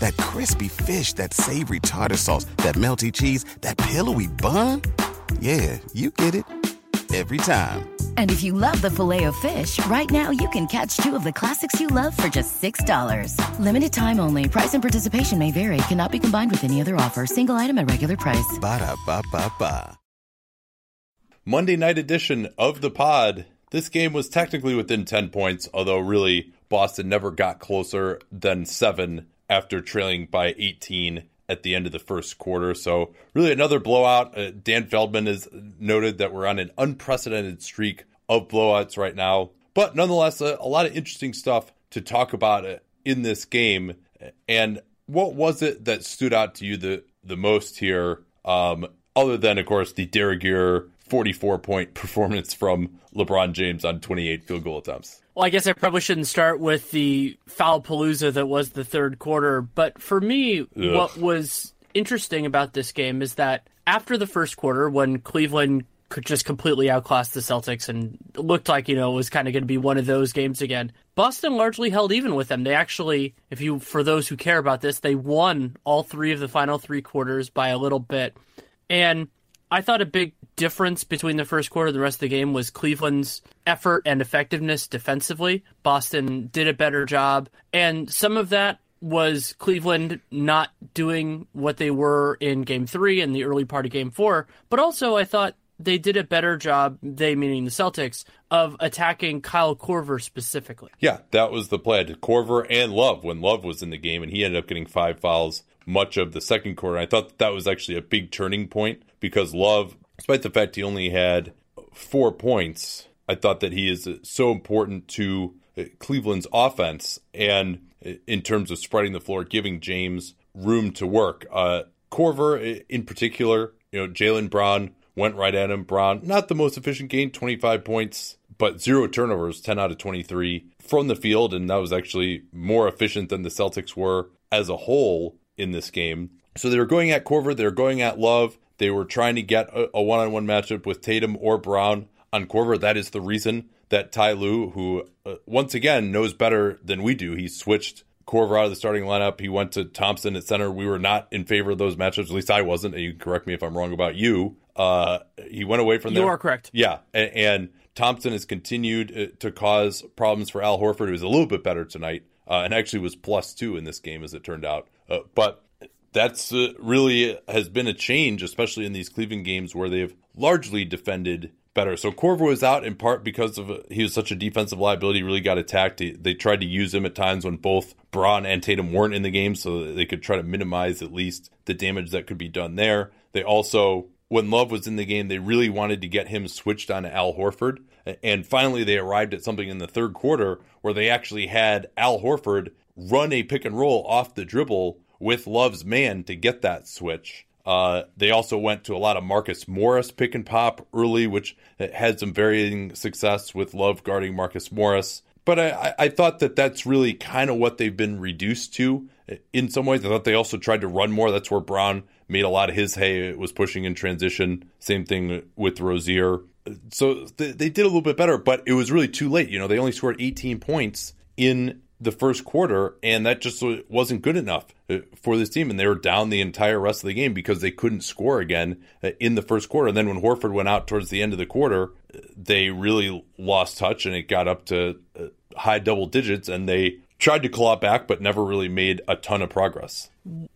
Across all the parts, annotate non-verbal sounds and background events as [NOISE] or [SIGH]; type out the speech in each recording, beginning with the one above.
That crispy fish, that savory tartar sauce, that melty cheese, that pillowy bun. Yeah, you get it. Every time. And if you love the filet of fish, right now you can catch two of the classics you love for just $6. Limited time only. Price and participation may vary. Cannot be combined with any other offer. Single item at regular price. Ba da ba ba ba. Monday night edition of the pod. This game was technically within 10 points, although really Boston never got closer than seven after trailing by 18 at the end of the first quarter. So, really, another blowout. Uh, Dan Feldman has noted that we're on an unprecedented streak of blowouts right now. But nonetheless, a, a lot of interesting stuff to talk about uh, in this game. And what was it that stood out to you the, the most here? Um, other than, of course, the de rigueur 44 point [LAUGHS] performance from LeBron James on 28 field goal attempts. Well, I guess I probably shouldn't start with the foul palooza that was the third quarter. But for me, Ugh. what was interesting about this game is that after the first quarter, when Cleveland could just completely outclass the Celtics and looked like, you know, it was kind of going to be one of those games again. Boston largely held even with them. They actually, if you, for those who care about this, they won all three of the final three quarters by a little bit. And I thought a big difference between the first quarter and the rest of the game was Cleveland's effort and effectiveness defensively. Boston did a better job, and some of that was Cleveland not doing what they were in game three and the early part of game four. But also, I thought they did a better job, they meaning the Celtics, of attacking Kyle Korver specifically. Yeah, that was the play. Korver and Love when Love was in the game, and he ended up getting five fouls much of the second quarter. I thought that was actually a big turning point because Love, despite the fact he only had four points, I thought that he is so important to uh, Cleveland's offense and uh, in terms of spreading the floor, giving James room to work. Uh, Korver, uh, in particular, you know, Jaylen Brown went right at him. Brown, not the most efficient game, 25 points, but zero turnovers, 10 out of 23 from the field. And that was actually more efficient than the Celtics were as a whole in this game. So they were going at Korver, they were going at Love. They were trying to get a one on one matchup with Tatum or Brown on Korver. That is the reason that Ty Lue, who uh, once again knows better than we do, he switched Korver out of the starting lineup. He went to Thompson at center. We were not in favor of those matchups. At least I wasn't. And you correct me if I'm wrong about you. Uh, he went away from there. You are correct. Yeah, and, and Thompson has continued uh, to cause problems for Al Horford, who was a little bit better tonight, uh, and actually was plus two in this game as it turned out. Uh, but that's uh, really has been a change, especially in these Cleveland games where they've largely defended better. So Korver was out in part because of he was such a defensive liability. Really got attacked. He, they tried to use him at times when both Brown and Tatum weren't in the game, so they could try to minimize at least the damage that could be done there. They also, when Love was in the game, they really wanted to get him switched on Al Horford. And finally, they arrived at something in the third quarter where they actually had Al Horford run a pick and roll off the dribble with Love's man to get that switch. Uh, they also went to a lot of Marcus Morris pick and pop early, which had some varying success with Love guarding Marcus Morris. But I, I thought that that's really kind of what they've been reduced to in some ways. I thought they also tried to run more. That's where Brown made a lot of his hay, It was pushing in transition. Same thing with Rozier. So they, they did a little bit better, but it was really too late. You know, they only scored 18 points in the first quarter, and that just wasn't good enough uh, for this team. And they were down the entire rest of the game because they couldn't score again uh, in the first quarter. And then when Horford went out towards the end of the quarter, they really lost touch and it got up to uh, high double digits. And they tried to claw back, but never really made a ton of progress.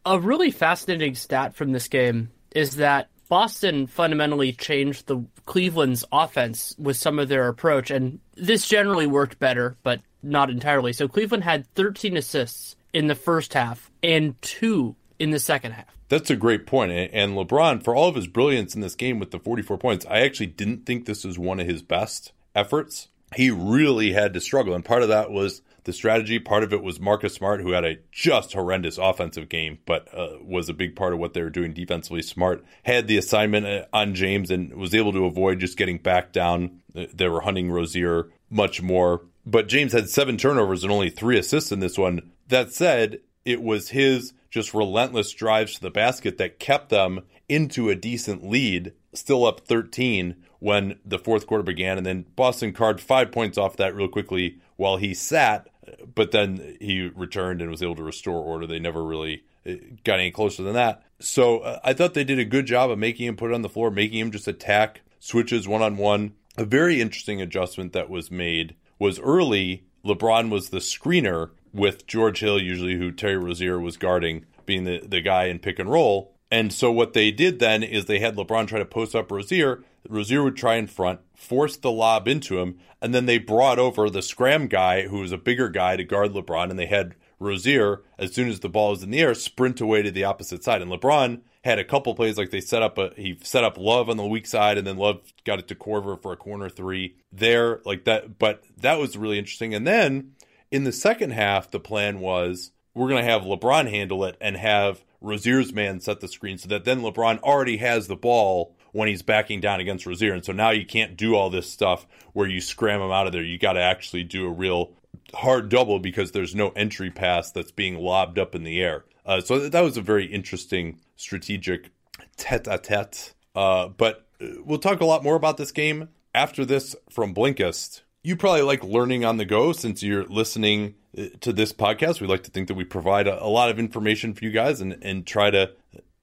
A really fascinating stat from this game is that Boston fundamentally changed the Cleveland's offense with some of their approach, and this generally worked better, but not entirely. So Cleveland had 13 assists in the first half and two in the second half. That's a great point. And LeBron, for all of his brilliance in this game with the 44 points, I actually didn't think this was one of his best efforts. He really had to struggle. And part of that was the strategy. Part of it was Marcus Smart, who had a just horrendous offensive game, but uh, was a big part of what they were doing defensively. Smart had the assignment uh, on James and was able to avoid just getting back down. They were hunting Rozier much more. But James had seven turnovers and only three assists in this one. That said, it was his just relentless drives to the basket that kept them into a decent lead, still up 13 when the fourth quarter began. And then Boston carved five points off that real quickly while he sat, but then he returned and was able to restore order. They never really uh, got any closer than that. So uh, I thought they did a good job of making him put it on the floor, making him just attack switches one on one. A very interesting adjustment that was made was early. LeBron was the screener with George Hill, usually who Terry Rozier was guarding, being the, the guy in pick and roll. And so what they did then is they had LeBron try to post up Rozier. Rozier would try in front, force the lob into him, and then they brought over the scram guy, who was a bigger guy, to guard LeBron, and they had Rozier, as soon as the ball was in the air, sprint away to the opposite side. And LeBron had a couple plays like they set up a he set up Love on the weak side, and then Love got it to Korver for a corner three there, like that. But that was really interesting. And then in the second half, the plan was we're to have LeBron handle it and have Rozier's man set the screen so that then LeBron already has the ball when he's backing down against Rozier. And so now you can't do all this stuff where you scram him out of there. You got to actually do a real hard double because there's no entry pass that's being lobbed up in the air. Uh, so that was a very interesting strategic tete a tete. Uh, but uh, we'll talk a lot more about this game after this from Blinkist. You probably like learning on the go since you're listening to this podcast. We like to think that we provide a, a lot of information for you guys and, and try to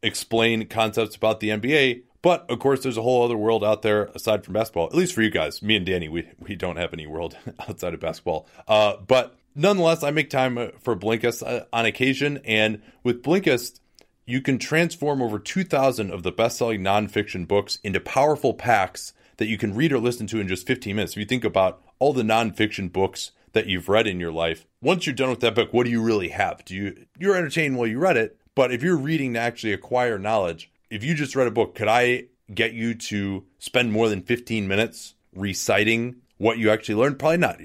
explain concepts about the NBA. But of course, there's a whole other world out there aside from basketball. At least for you guys, me and Danny, we we don't have any world [LAUGHS] outside of basketball. Uh, but nonetheless, I make time uh, for Blinkist uh, on occasion, and with Blinkist, you can transform over 2,000 of the best-selling nonfiction books into powerful packs that you can read or listen to in just 15 minutes. If you think about all the nonfiction books that you've read in your life. Once you're done with that book, what do you really have? Do you you're entertained while you read it, but if you're reading to actually acquire knowledge, if you just read a book, could I get you to spend more than 15 minutes reciting what you actually learned? Probably not.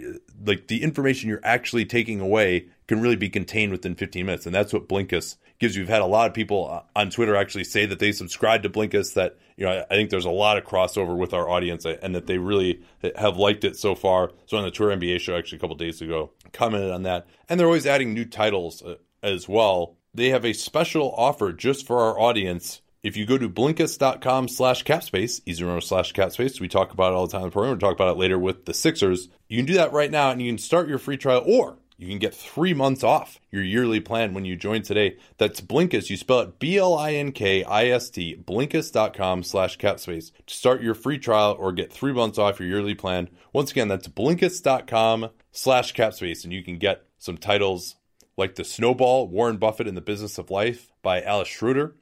Like the information you're actually taking away can really be contained within 15 minutes, and that's what Blinkist gives you. We've had a lot of people on Twitter actually say that they subscribe to Blinkist. That you know, I think there's a lot of crossover with our audience, and that they really have liked it so far. So on the Tour NBA show, actually a couple days ago, commented on that, and they're always adding new titles uh, as well. They have a special offer just for our audience. If you go to Blinkist.com slash capspace, easy remember slash capspace, we talk about it all the time in the program. We'll talk about it later with the Sixers. You can do that right now and you can start your free trial or you can get three months off your yearly plan when you join today. That's Blinkist. You spell it B-L-I-N-K-I-S-T, Blinkist.com slash capspace to start your free trial or get three months off your yearly plan. Once again, that's Blinkist.com slash capspace, and you can get some titles like The Snowball, Warren Buffett in the Business of Life by Alice Schroeder,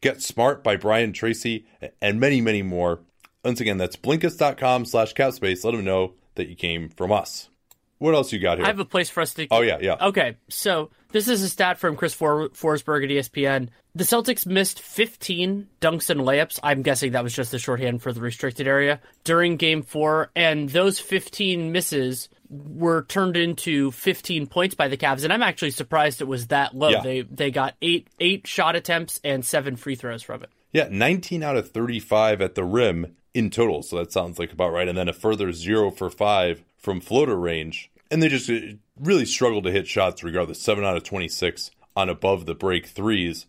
Get Smart by Brian Tracy, and many, many more. Once again, that's Blinkist.com slash capspace. Let them know that you came from us. What else you got here? I have a place for us to. Oh yeah, yeah. Okay, so this is a stat from Chris For- Forsberg at ESPN. The Celtics missed 15 dunks and layups. I'm guessing that was just the shorthand for the restricted area during Game Four, and those 15 misses were turned into 15 points by the Cavs. And I'm actually surprised it was that low. Yeah. They they got eight eight shot attempts and seven free throws from it. Yeah, 19 out of 35 at the rim in total. So that sounds like about right. And then a further zero for five from floater range and they just uh, really struggled to hit shots regardless. Seven out of 26 on above the break threes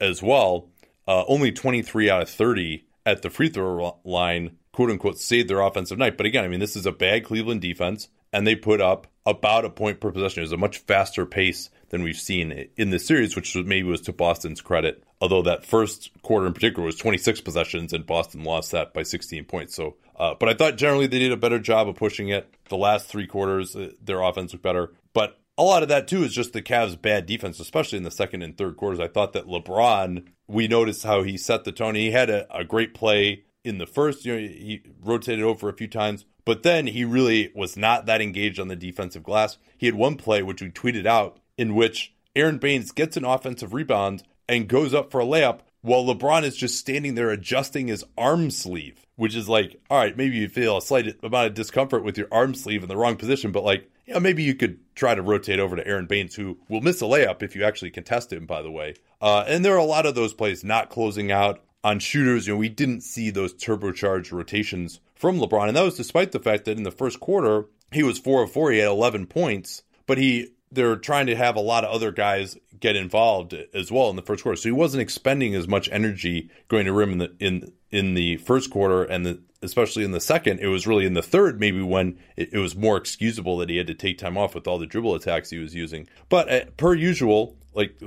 as well. Uh, only 23 out of 30 at the free throw line, quote unquote, saved their offensive night. But again, I mean, this is a bad Cleveland defense, and they put up about a point per possession. It was a much faster pace than we've seen in this series, which maybe was to Boston's credit. Although that first quarter in particular was 26 possessions, and Boston lost that by 16 points. So uh, but I thought generally they did a better job of pushing it. The last three quarters, uh, their offense looked better. But a lot of that too is just the Cavs' bad defense, especially in the second and third quarters. I thought that LeBron, we noticed how he set the tone. He had a, a great play in the first. You know, he rotated over a few times, but then he really was not that engaged on the defensive glass. He had one play which we tweeted out in which Aron Baynes gets an offensive rebound and goes up for a layup while LeBron is just standing there adjusting his arm sleeve which is like, all right, maybe you feel a slight amount of discomfort with your arm sleeve in the wrong position, but like, you know, maybe you could try to rotate over to Aron Baynes, who will miss a layup if you actually contest him, by the way. Uh, and there are a lot of those plays not closing out on shooters. You know, we didn't see those turbocharged rotations from LeBron. And that was despite the fact that in the first quarter, he was 4 of 4. He had 11 points, but he they're trying to have a lot of other guys get involved as well in the first quarter. So he wasn't expending as much energy going to rim in the in in the first quarter and the, especially in the second. It was really in the third maybe when it, it, was more excusable that he had to take time off with all the dribble attacks he was using. But uh, per usual, like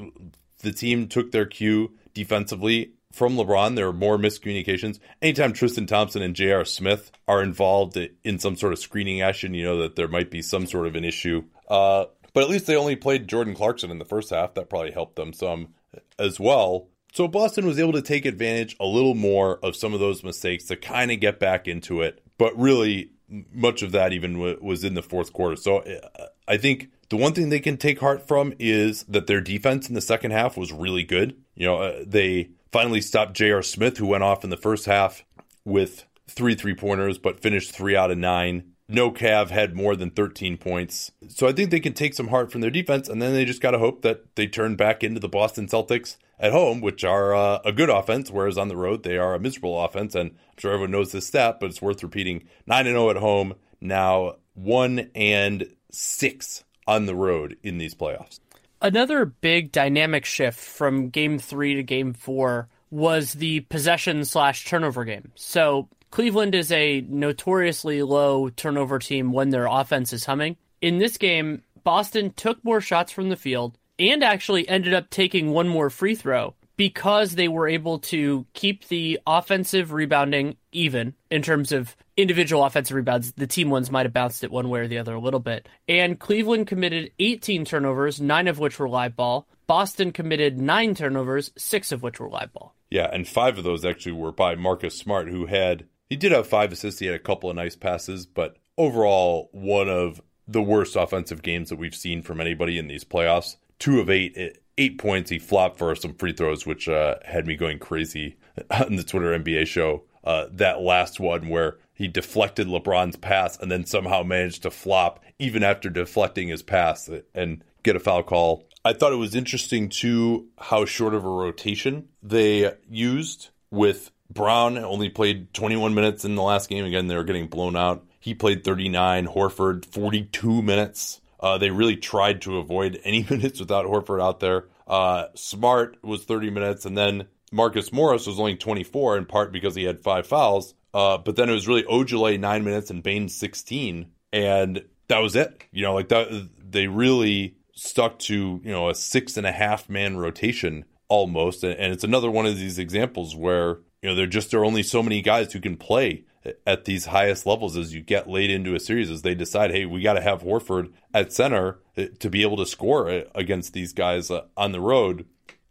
the team took their cue defensively from LeBron. There are more miscommunications. Anytime Tristan Thompson and J.R. Smith are involved in some sort of screening action, you know that there might be some sort of an issue. Uh, but at least they only played Jordan Clarkson in the first half. That probably helped them some as well. So Boston was able to take advantage a little more of some of those mistakes to kind of get back into it. But really, much of that even w- was in the fourth quarter. So uh, I think the one thing they can take heart from is that their defense in the second half was really good. You know, uh, they finally stopped J.R. Smith, who went off in the first half with three three pointers, but finished three out of nine. No Cav had more than 13 points. So I think they can take some heart from their defense, and then they just got to hope that they turn back into the Boston Celtics at home, which are uh, a good offense, whereas on the road they are a miserable offense. And I'm sure everyone knows this stat, but it's worth repeating: nine and zero oh at home, now one and six on the road in these playoffs. Another big dynamic shift from game three to game four was the possession slash turnover game. So Cleveland is a notoriously low turnover team when their offense is humming. In this game, Boston took more shots from the field and actually ended up taking one more free throw because they were able to keep the offensive rebounding even in terms of individual offensive rebounds. The team ones might have bounced it one way or the other a little bit. And Cleveland committed 18 turnovers, nine of which were live ball. Boston committed nine turnovers, six of which were live ball. Yeah, and five of those actually were by Marcus Smart, who had he did have five assists. He had a couple of nice passes, but overall, one of the worst offensive games that we've seen from anybody in these playoffs. Two of eight, eight points. He flopped for some free throws, which uh, had me going crazy [LAUGHS] on the Twitter NBA show. Uh, that last one where he deflected LeBron's pass and then somehow managed to flop even after deflecting his pass and get a foul call. I thought it was interesting too how short of a rotation they used with Brown only played 21 minutes in the last game. Again, they were getting blown out. He played 39. Horford 42 minutes. Uh, they really tried to avoid any [LAUGHS] minutes without Horford out there. Uh, Smart was 30 minutes, and then Marcus Morris was only 24, in part because he had five fouls. Uh, but then it was really Ojeleye nine minutes and Baynes 16, and that was it. You know, like that. They really stuck to you know a six and a half man rotation almost, and, and it's another one of these examples where you know there just there are only so many guys who can play at these highest levels as you get late into a series as they decide hey we got to have Horford at center uh, to be able to score uh, against these guys uh, on the road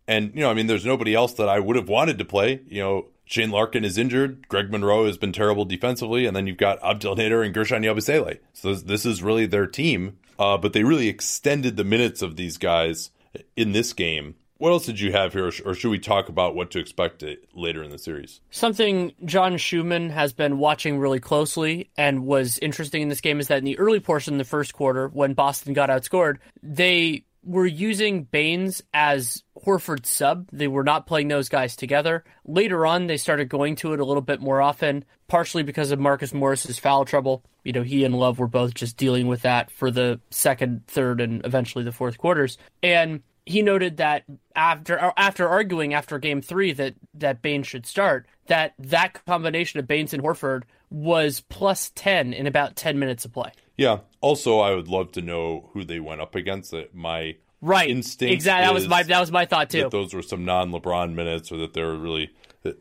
and you know I mean there's nobody else that I would have wanted to play you know Shane Larkin is injured. Greg Monroe has been terrible defensively, and then you've got Abdel Nader and Guerschon Yabusele. So this, this, is really their team, uh, but they really extended the minutes of these guys in this game what else did you have here, or should we talk about what to expect later in the series? Something John Schuhmann has been watching really closely and was interesting in this game is that in the early portion of the first quarter, when Boston got outscored, they were using Baynes as Horford's sub. They were not playing those guys together. Later on, they started going to it a little bit more often, partially because of Marcus Morris's foul trouble. You know, he and Love were both just dealing with that for the second, third, and eventually the fourth quarters. And he noted that after uh, after arguing after game three that that Baynes should start, that that combination of Baynes and Horford was plus ten in about ten minutes of play. Yeah. Also, I would love to know who they went up against. Uh, my right instinct exactly that was my that was my thought too. those were some non LeBron minutes, or that they were really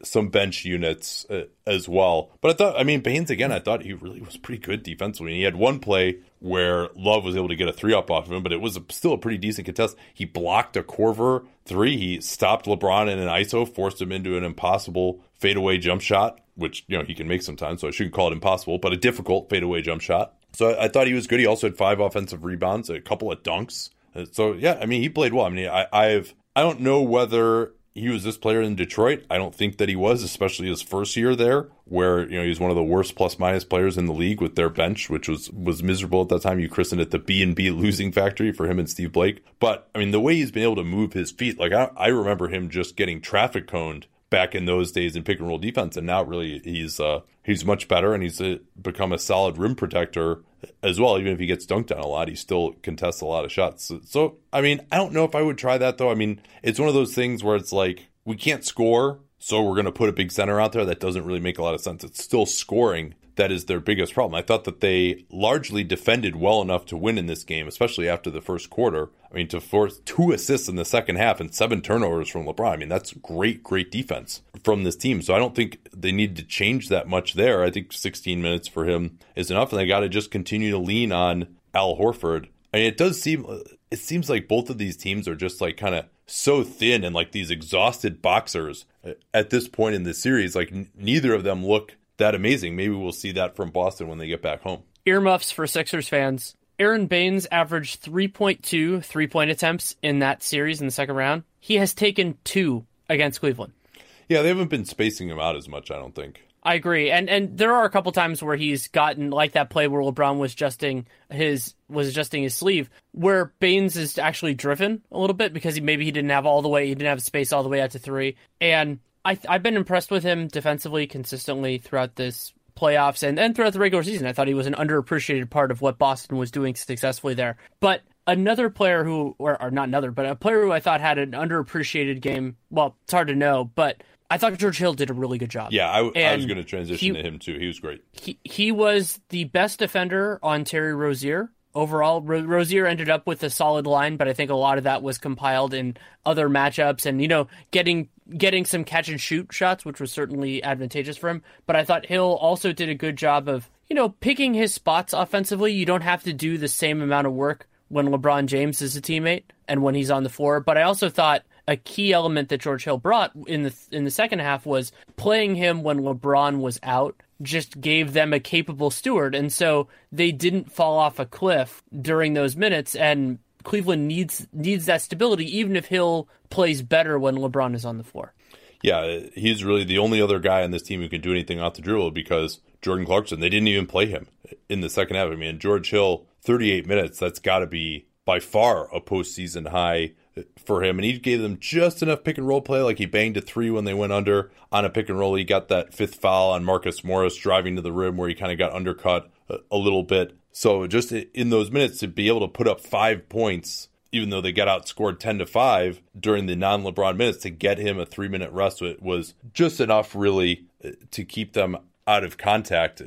some bench units uh, as well. But I thought, I mean, Baynes again, I thought he really was pretty good defensively. He had one play where Love was able to get a three up off of him, but it was a, still a pretty decent contest. He blocked a Korver three. He stopped LeBron in an ISO, forced him into an impossible fadeaway jump shot, which you know he can make sometimes. So I shouldn't call it impossible, but a difficult fadeaway jump shot. So I, I thought he was good. He also had five offensive rebounds, a couple of dunks. Uh, so yeah, I mean, he played well. I mean, I, I've I don't know whether he was this player in Detroit. I don't think that he was, especially his first year there, where you know he's one of the worst plus minus players in the league with their bench, which was was miserable at that time. You christened it the B and B losing factory for him and Steve Blake. But I mean, the way he's been able to move his feet, like I, I remember him just getting traffic coned back in those days in pick and roll defense, and now really he's uh, he's much better and he's uh, become a solid rim protector as well. Even if he gets dunked on a lot, he still contests a lot of shots. So, so I mean, I don't know if I would try that though. I mean, it's one of those things where it's like we can't score, so we're going to put a big center out there. That doesn't really make a lot of sense. It's still scoring that is their biggest problem. I thought that they largely defended well enough to win in this game, especially after the first quarter. I mean, to force two assists in the second half and seven turnovers from LeBron. I mean, that's great, great defense from this team. So I don't think they need to change that much there. I think 16 minutes for him is enough, and they got to just continue to lean on Al Horford. I mean, it does seem it seems like both of these teams are just like kind of so thin and like these exhausted boxers at this point in the series. Like n- neither of them look that amazing. Maybe we'll see that from Boston when they get back home. Earmuffs for Sixers fans. Aron Baynes averaged 3.2 three point attempts in that series in the second round. He has taken two against Cleveland. Yeah, they haven't been spacing him out as much, I don't think. I agree, and and there are a couple times where he's gotten like that play where LeBron was adjusting his was adjusting his sleeve, where Baynes is actually driven a little bit because he maybe he didn't have all the way he didn't have space all the way out to three, and I, I've been impressed with him defensively consistently throughout this playoffs and, and throughout the regular season. I thought he was an underappreciated part of what Boston was doing successfully there. But another player who, or, or not another, but a player who I thought had an underappreciated game. Well, it's hard to know, but I thought George Hill did a really good job. Yeah, I, I was going to transition he, to him too. He was great. He he was the best defender on Terry Rozier overall. Ro- Rozier ended up with a solid line, but I think a lot of that was compiled in other matchups and you know getting getting some catch and shoot shots, which was certainly advantageous for him. But I thought Hill also did a good job of you know picking his spots offensively. You don't have to do the same amount of work when LeBron James is a teammate and when he's on the floor. But I also thought a key element that George Hill brought in the in the second half was playing him when LeBron was out just gave them a capable steward and so they didn't fall off a cliff during those minutes and Cleveland needs needs that stability even if Hill plays better when LeBron is on the floor. Yeah, he's really the only other guy on this team who can do anything off the dribble because Jordan Clarkson, they didn't even play him in the second half. I mean, George Hill, 38 minutes, that's got to be by far a postseason high for him, and he gave them just enough pick and roll play. Like he banged a three when they went under on a pick and roll. He got that fifth foul on Marcus Morris driving to the rim where he kind of got undercut a, a little bit. So just in those minutes to be able to put up five points, even though they got outscored ten to five during the non LeBron minutes, to get him a three minute rest was just enough really uh, to keep them out of contact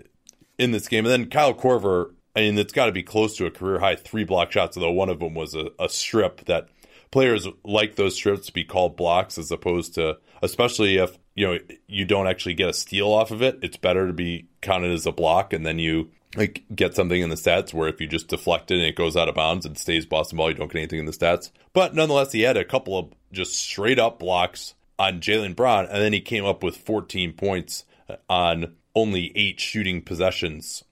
in this game. And then Kyle Korver I mean, it's got to be close to a career high three block shots, although one of them was a, a strip that players like those strips to be called blocks as opposed to, especially if you know you don't actually get a steal off of it. It's better to be counted as a block, and then you like get something in the stats where if you just deflect it and it goes out of bounds and stays Boston ball, you don't get anything in the stats. But nonetheless, he had a couple of just straight up blocks on Jaylen Brown, and then he came up with 14 points on only eight shooting possessions,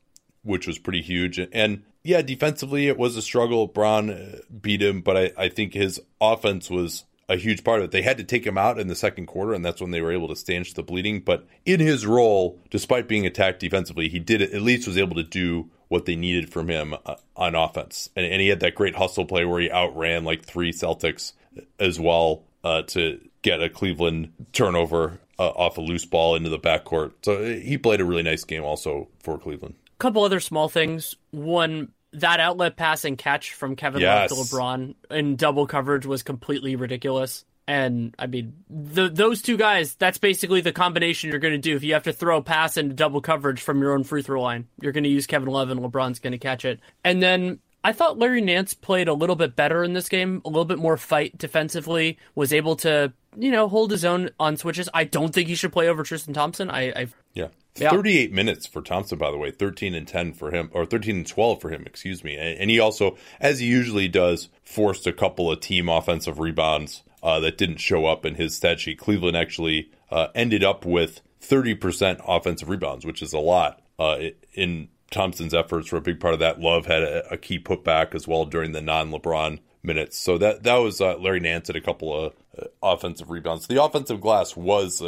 which was pretty huge. And yeah, defensively it was a struggle. Brown uh, beat him, but I, I think his offense was a huge part of it. They had to take him out in the second quarter, and that's when they were able to stanch the bleeding. But in his role, despite being attacked defensively, he did at least was able to do what they needed from him uh, on offense. And, and, he had that great hustle play where he outran like three Celtics as well uh, to get a Cleveland turnover uh, off a loose ball into the backcourt. So uh, he played a really nice game also for Cleveland couple other small things. One, that outlet pass and catch from Kevin yes. Love to LeBron in double coverage was completely ridiculous. And I mean, the, those two guys, that's basically the combination you're going to do. If you have to throw a pass into double coverage from your own free throw line, you're going to use Kevin Love and LeBron's going to catch it. And then I thought Larry Nance played a little bit better in this game, a little bit more fight defensively, was able to, you know, hold his own on switches. I don't think he should play over Tristan Thompson. I, I yeah. Yeah. 38 minutes for Thompson, by the way, 13 and 10 for him, or 13 and 12 for him, excuse me. And, he also, as he usually does, forced a couple of team offensive rebounds uh, that didn't show up in his stat sheet. Cleveland actually uh, ended up with 30% offensive rebounds, which is a lot uh, in Thompson's efforts. For a big part of that, Love had a, a key putback as well during the non LeBron minutes. So that that was uh, Larry Nance at a couple of uh, offensive rebounds. The offensive glass was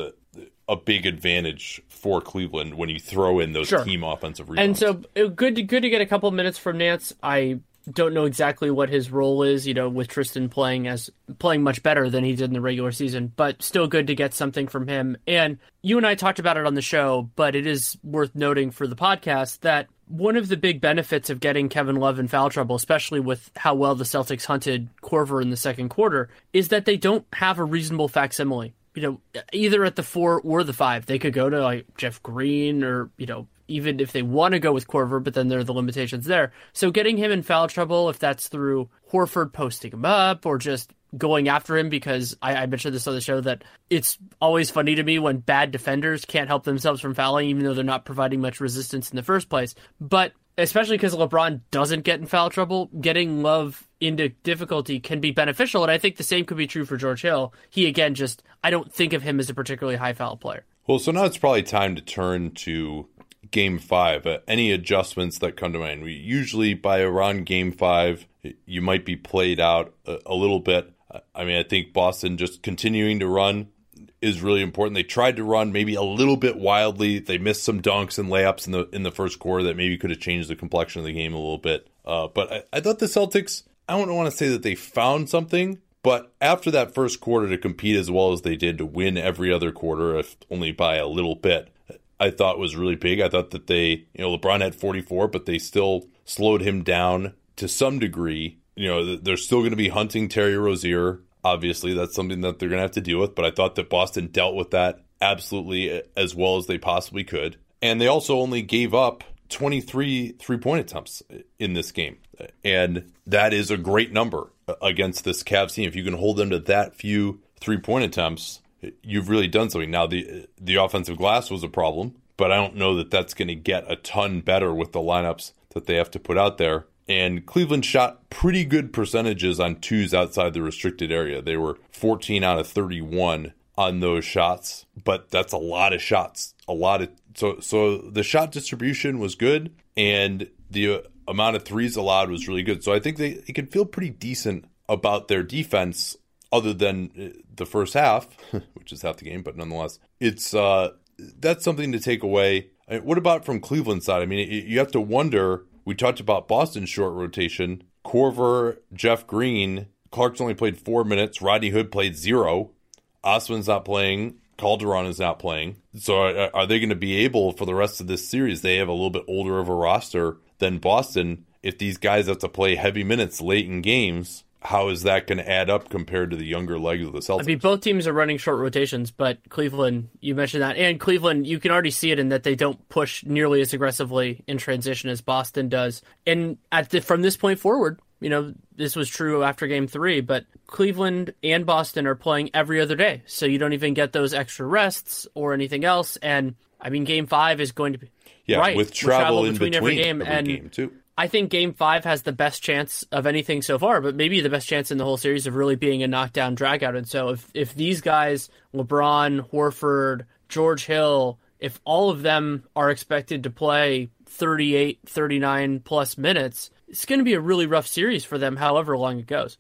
a big advantage for Cleveland when you throw in those Sure. team offensive rebounds. And so uh, good to, good to get a couple minutes from Nance. I don't know exactly what his role is, you know, with Tristan playing as playing much better than he did in the regular season, but still good to get something from him. And you and I talked about it on the show, but it is worth noting for the podcast that one of the big benefits of getting Kevin Love in foul trouble, especially with how well the Celtics hunted Korver in the second quarter, is that they don't have a reasonable facsimile you know, either at the four or the five. They could go to like Jeff Green or, you know, even if they want to go with Korver, but then there are the limitations there. So getting him in foul trouble, if that's through Horford posting him up or just going after him, because I, I mentioned this on the show that it's always funny to me when bad defenders can't help themselves from fouling, even though they're not providing much resistance in the first place. But especially because LeBron doesn't get in foul trouble, getting Love into difficulty can be beneficial. And I think the same could be true for George Hill. He, again, just, I don't think of him as a particularly high foul player. Well, so now it's probably time to turn to game five. Uh, any adjustments that come to mind? We usually by around game five, you might be played out a, a little bit. I mean, I think Boston just continuing to run is really important. They tried to run maybe a little bit wildly. They missed some dunks and layups in the in the first quarter that maybe could have changed the complexion of the game a little bit. Uh, but I, I thought the Celtics. I don't want to say that they found something, but after that first quarter to compete as well as they did to win every other quarter, if only by a little bit, I thought was really big. I thought that they, you know, LeBron had 44, but they still slowed him down to some degree. You know, they're still going to be hunting Terry Rozier. Obviously, that's something that they're going to have to deal with, but I thought that Boston dealt with that absolutely as well as they possibly could. And they also only gave up 23 three point attempts in this game. And that is a great number against this Cavs team. If you can hold them to that few three point attempts, you've really done something. Now, the, the offensive glass was a problem, but I don't know that that's going to get a ton better with the lineups that they have to put out there. And Cleveland shot pretty good percentages on twos outside the restricted area. They were 14 out of 31 on those shots, but that's a lot of shots. A lot of so so the shot distribution was good and the amount of threes allowed was really good. So I think they, they can feel pretty decent about their defense other than the first half, [LAUGHS] which is half the game, but nonetheless, it's uh that's something to take away. I mean, what about from Cleveland side? I mean, you have to wonder. We talked about Boston's short rotation. Korver, Jeff Green, Clark's only played four minutes. Rodney Hood played zero. Osman's not playing. Calderon is not playing. So are, are they going to be able for the rest of this series? They have a little bit older of a roster than Boston. If these guys have to play heavy minutes late in games, how is that going to add up compared to the younger legs of the Celtics? I mean, both teams are running short rotations, but Cleveland, you mentioned that, and Cleveland, you can already see it in that they don't push nearly as aggressively in transition as Boston does. And at the, from this point forward, you know, this was true after game three, but Cleveland and Boston are playing every other day. So you don't even get those extra rests or anything else. And I mean, game five is going to be. Yeah, right, with travel, in between, every game. and game too. I think game five has the best chance of anything so far, but maybe the best chance in the whole series of really being a knockdown dragout. And so if, if these guys, LeBron, Horford, George Hill, if all of them are expected to play 38, 39 plus minutes, it's going to be a really rough series for them, however long it goes.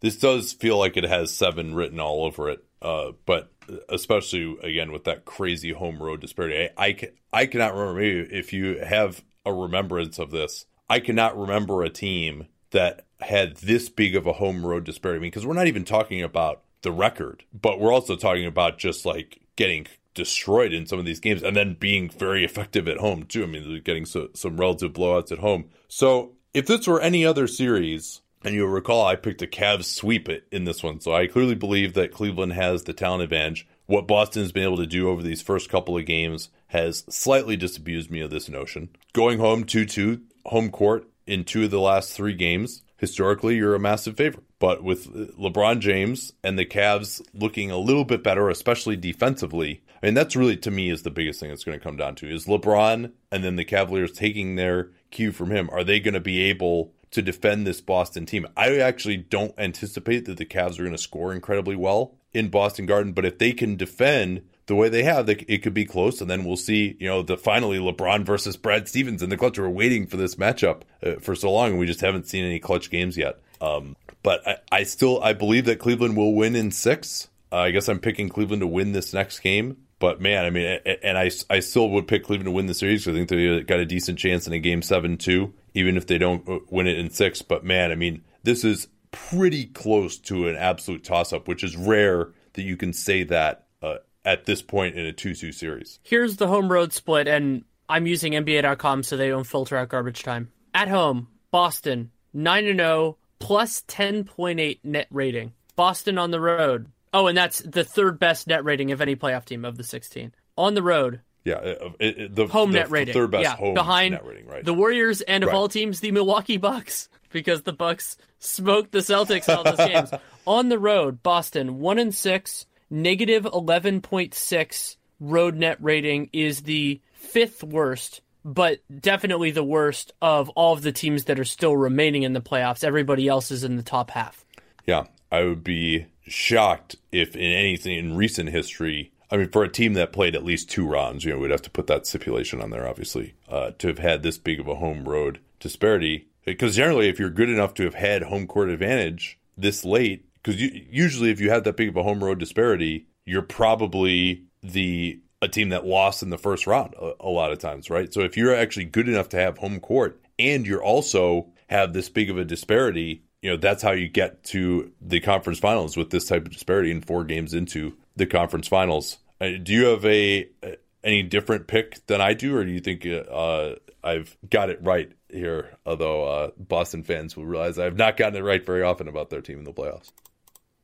This does feel like it has seven written all over it, uh, but especially again with that crazy home road disparity. I, I, ca- I cannot remember maybe if you have a remembrance of this. I cannot remember a team that had this big of a home road disparity. I mean, because we're not even talking about the record, but we're also talking about just like getting destroyed in some of these games and then being very effective at home too. I mean, getting so, some relative blowouts at home. So if this were any other series, and you'll recall I picked a Cavs sweep in this one, so I clearly believe that Cleveland has the talent advantage. What Boston's been able to do over these first couple of games has slightly disabused me of this notion. Going home 2 2, home court in two of the last three games, historically, you're a massive favorite. But with LeBron James and the Cavs looking a little bit better, especially defensively, I mean, that's really, to me, is the biggest thing that's going to come down to is LeBron and then the Cavaliers taking their cue from him. Are they going to be able to defend this Boston team? I actually don't anticipate that the Cavs are going to score incredibly well in Boston Garden, but if they can defend the way they have, it could be close, and then we'll see. You know, the finally LeBron versus Brad Stevens in the clutch. We're waiting for this matchup uh, for so long, and we just haven't seen any clutch games yet. Um, but I, I still I believe that Cleveland will win in six. Uh, I guess I'm picking Cleveland to win this next game. But man, I mean, and I, I still would pick Cleveland to win the series. I think they got a decent chance in a game seven too, even if they don't uh, win it in six. But man, I mean, this is pretty close to an absolute toss up, which is rare that you can say that uh, at this point in a 2 2 series. Here's the home road split, and I'm using NBA.com so they don't filter out garbage time. At home, Boston, 9 0, plus 10.8 net rating. Boston on the road. Oh, and that's the third best net rating of any playoff team of the 16. On the road, yeah, uh, it, it, the home the net rating. third best yeah, home behind net rating, right? The Warriors and of Right. all teams, the Milwaukee Bucks, [LAUGHS] because the Bucks smoked the Celtics all those games. [LAUGHS] On the road, Boston one and six, negative eleven point six road net rating is the fifth worst, but definitely the worst of all of the teams that are still remaining in the playoffs. Everybody else is in the top half. Yeah, I would be shocked if in anything in recent history. I mean, for a team that played at least two rounds, you know, we'd have to put that stipulation on there, obviously, uh, to have had this big of a home road disparity. Because generally, if you're good enough to have had home court advantage this late, because usually if you have that big of a home road disparity, you're probably the a team that lost in the first round a, a lot of times, right? So if you're actually good enough to have home court and you're also have this big of a disparity, you know, that's how you get to the conference finals with this type of disparity in four games into the conference finals. Uh, do you have a, a any different pick than I do, or do you think uh, I've got it right here? Although uh, Boston fans will realize I've not gotten it right very often about their team in the playoffs.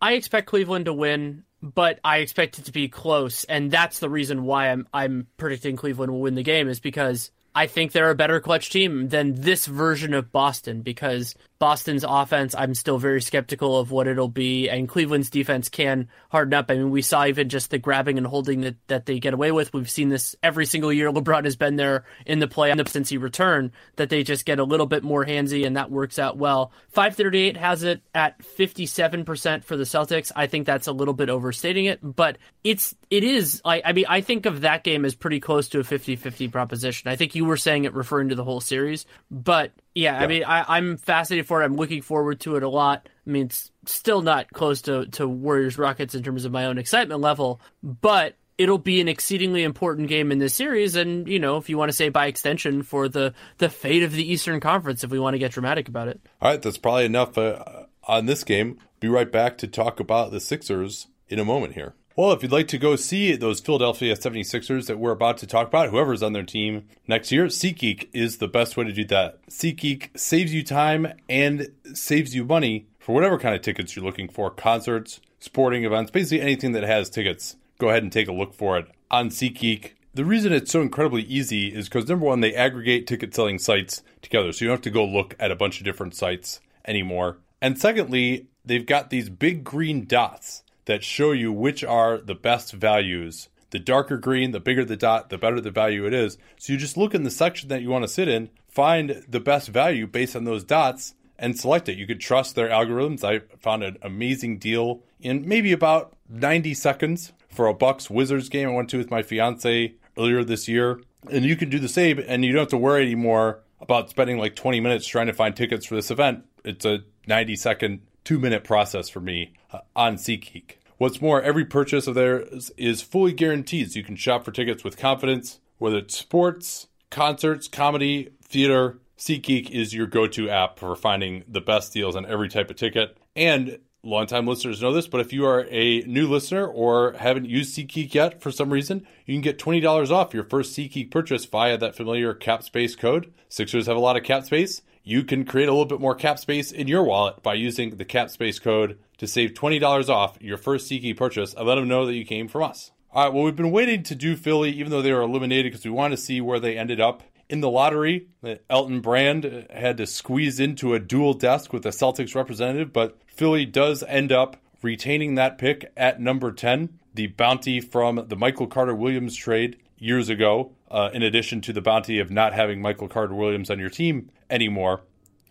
I expect Cleveland to win, but I expect it to be close, and that's the reason why I'm I'm predicting Cleveland will win the game is because I think they're a better clutch team than this version of Boston because Boston's offense I'm still very skeptical of what it'll be and Cleveland's defense can harden up. I mean we saw even just the grabbing and holding that, that they get away with. We've seen this every single year LeBron has been there in the play since he returned that they just get a little bit more handsy and that works out well. 538 has it at 57% for the Celtics. I think that's a little bit overstating it, but it's it is I I mean I think of that game as pretty close to a 50-50 proposition. I think you were saying it referring to the whole series, but yeah, I mean I, I'm fascinated for it. I'm looking forward to it a lot. I mean it's still not close to to Warriors Rockets in terms of my own excitement level, but it'll be an exceedingly important game in this series and you know if you want to say by extension for the the fate of the eastern conference if we want to get dramatic about it All right, that's probably enough uh, on this game. Be right back to talk about the Sixers in a moment here. Well, if you'd like to go see those Philadelphia 76ers that we're about to talk about, whoever's on their team next year, SeatGeek is the best way to do that. SeatGeek saves you time and saves you money for whatever kind of tickets you're looking for concerts, sporting events, basically anything that has tickets. Go ahead and take a look for it on SeatGeek. The reason it's so incredibly easy is because number one, they aggregate ticket selling sites together. So you don't have to go look at a bunch of different sites anymore. And secondly, they've got these big green dots that show you which are the best values. The darker green, the bigger the dot, the better the value it is. So you just look in the section that you want to sit in, find the best value based on those dots, and select it. You could trust their algorithms. I found an amazing deal in maybe about 90 seconds for a Bucks Wizards game I went to with my fiance earlier this year. And you can do the same, and you don't have to worry anymore about spending like 20 minutes trying to find tickets for this event. It's a 90 second, two minute process for me uh, on SeatGeek. What's more, every purchase of theirs is fully guaranteed, so you can shop for tickets with confidence, whether it's sports, concerts, comedy, theater. SeatGeek is your go to app for finding the best deals on every type of ticket. And longtime listeners know this, but if you are a new listener or haven't used SeatGeek yet for some reason, you can get $20 off your first SeatGeek purchase via that familiar cap space code. Sixers have a lot of cap space. You can create a little bit more cap space in your wallet by using the cap space code to save $20 off your first SeatGeek purchase and let them know that you came from us. All right, well, we've been waiting to do Philly, even though they were eliminated, because we wanted to see where they ended up in the lottery. Elton Brand had to squeeze into a dual desk with a Celtics representative, but Philly does end up retaining that pick at number 10, the bounty from the Michael Carter Williams trade years ago, uh, in addition to the bounty of not having Michael Carter Williams on your team anymore.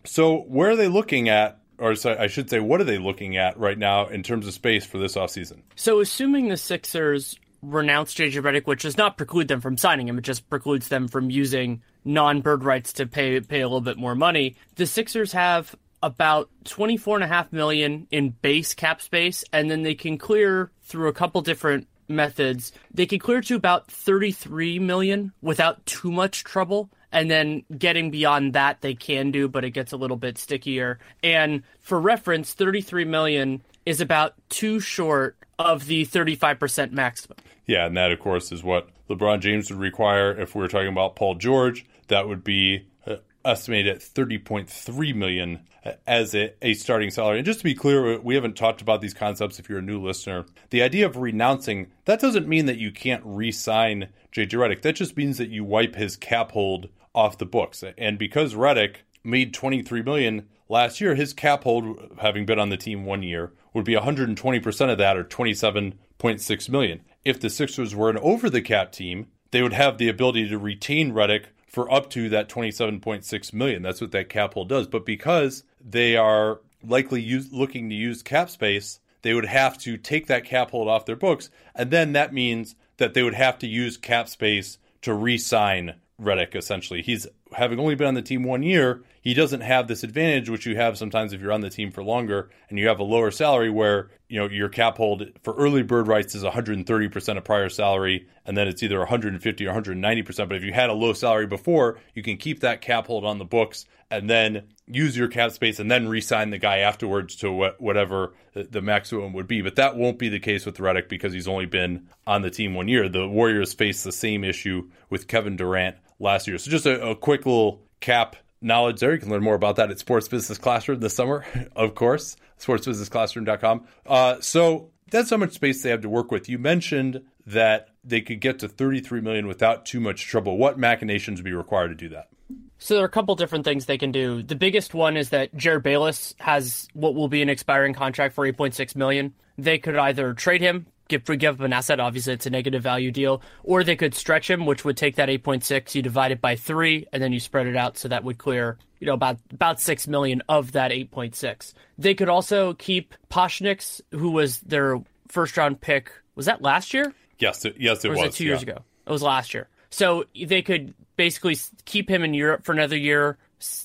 So, where are they looking at? Or I should say, what are they looking at right now in terms of space for this offseason? So, assuming the Sixers renounce JJ Redick, which does not preclude them from signing him, it just precludes them from using non-bird rights to pay pay a little bit more money. The Sixers have about 24 and a half million in base cap space and then they can clear through a couple different methods they can clear to about 33 million without too much trouble and then getting beyond that they can do but it gets a little bit stickier and for reference 33 million is about too short of the 35% maximum yeah and that of course is what lebron james would require if we were talking about paul george that would be uh, estimated at 30.3 million as a, a, starting salary. And just to be clear, we haven't talked about these concepts if you're a new listener. The idea of renouncing, that doesn't mean that you can't re-sign JJ Redick. That just means that you wipe his cap hold off the books. And because Redick made 23 million last year, his cap hold, having been on the team one year, would be 120% of that or 27.6 million. If the Sixers were an over the cap team, they would have the ability to retain Redick for up to that 27.6 million. That's what that cap hold does. But because they are likely use, looking to use cap space, they would have to take that cap hold off their books, and then that means that they would have to use cap space to re-sign Redick. Essentially, he's having only been on the team one year. He doesn't have this advantage, which you have sometimes if you're on the team for longer and you have a lower salary, where you know your cap hold for early bird rights is 130 percent of prior salary, and then it's either 150 or 190 percent. But if you had a low salary before, you can keep that cap hold on the books and then use your cap space and then re-sign the guy afterwards to wh- whatever the maximum would be. But that won't be the case with Redick because he's only been on the team one year. The Warriors faced the same issue with Kevin Durant last year. So just a, a quick little cap knowledge there. You can learn more about that at Sports Business Classroom this summer, [LAUGHS] of course, sportsbusinessclassroom.com. Uh, so that's how much space they have to work with. You mentioned that they could get to 33 million without too much trouble. What machinations would be required to do that? So there are a couple different things they can do. The biggest one is that Jerryd Bayless has what will be an expiring contract for 8.6 million. They could either trade him, give give up an asset. Obviously, it's a negative value deal, or they could stretch him, which would take that 8.6. You divide it by three, and then you spread it out, so that would clear you know about about six million of that 8.6. They could also keep Pasecniks, who was their first round pick. Was that last year? Yes, it, yes, it or was. was it two yeah. years ago? It was last year. So they could basically keep him in Europe for another year,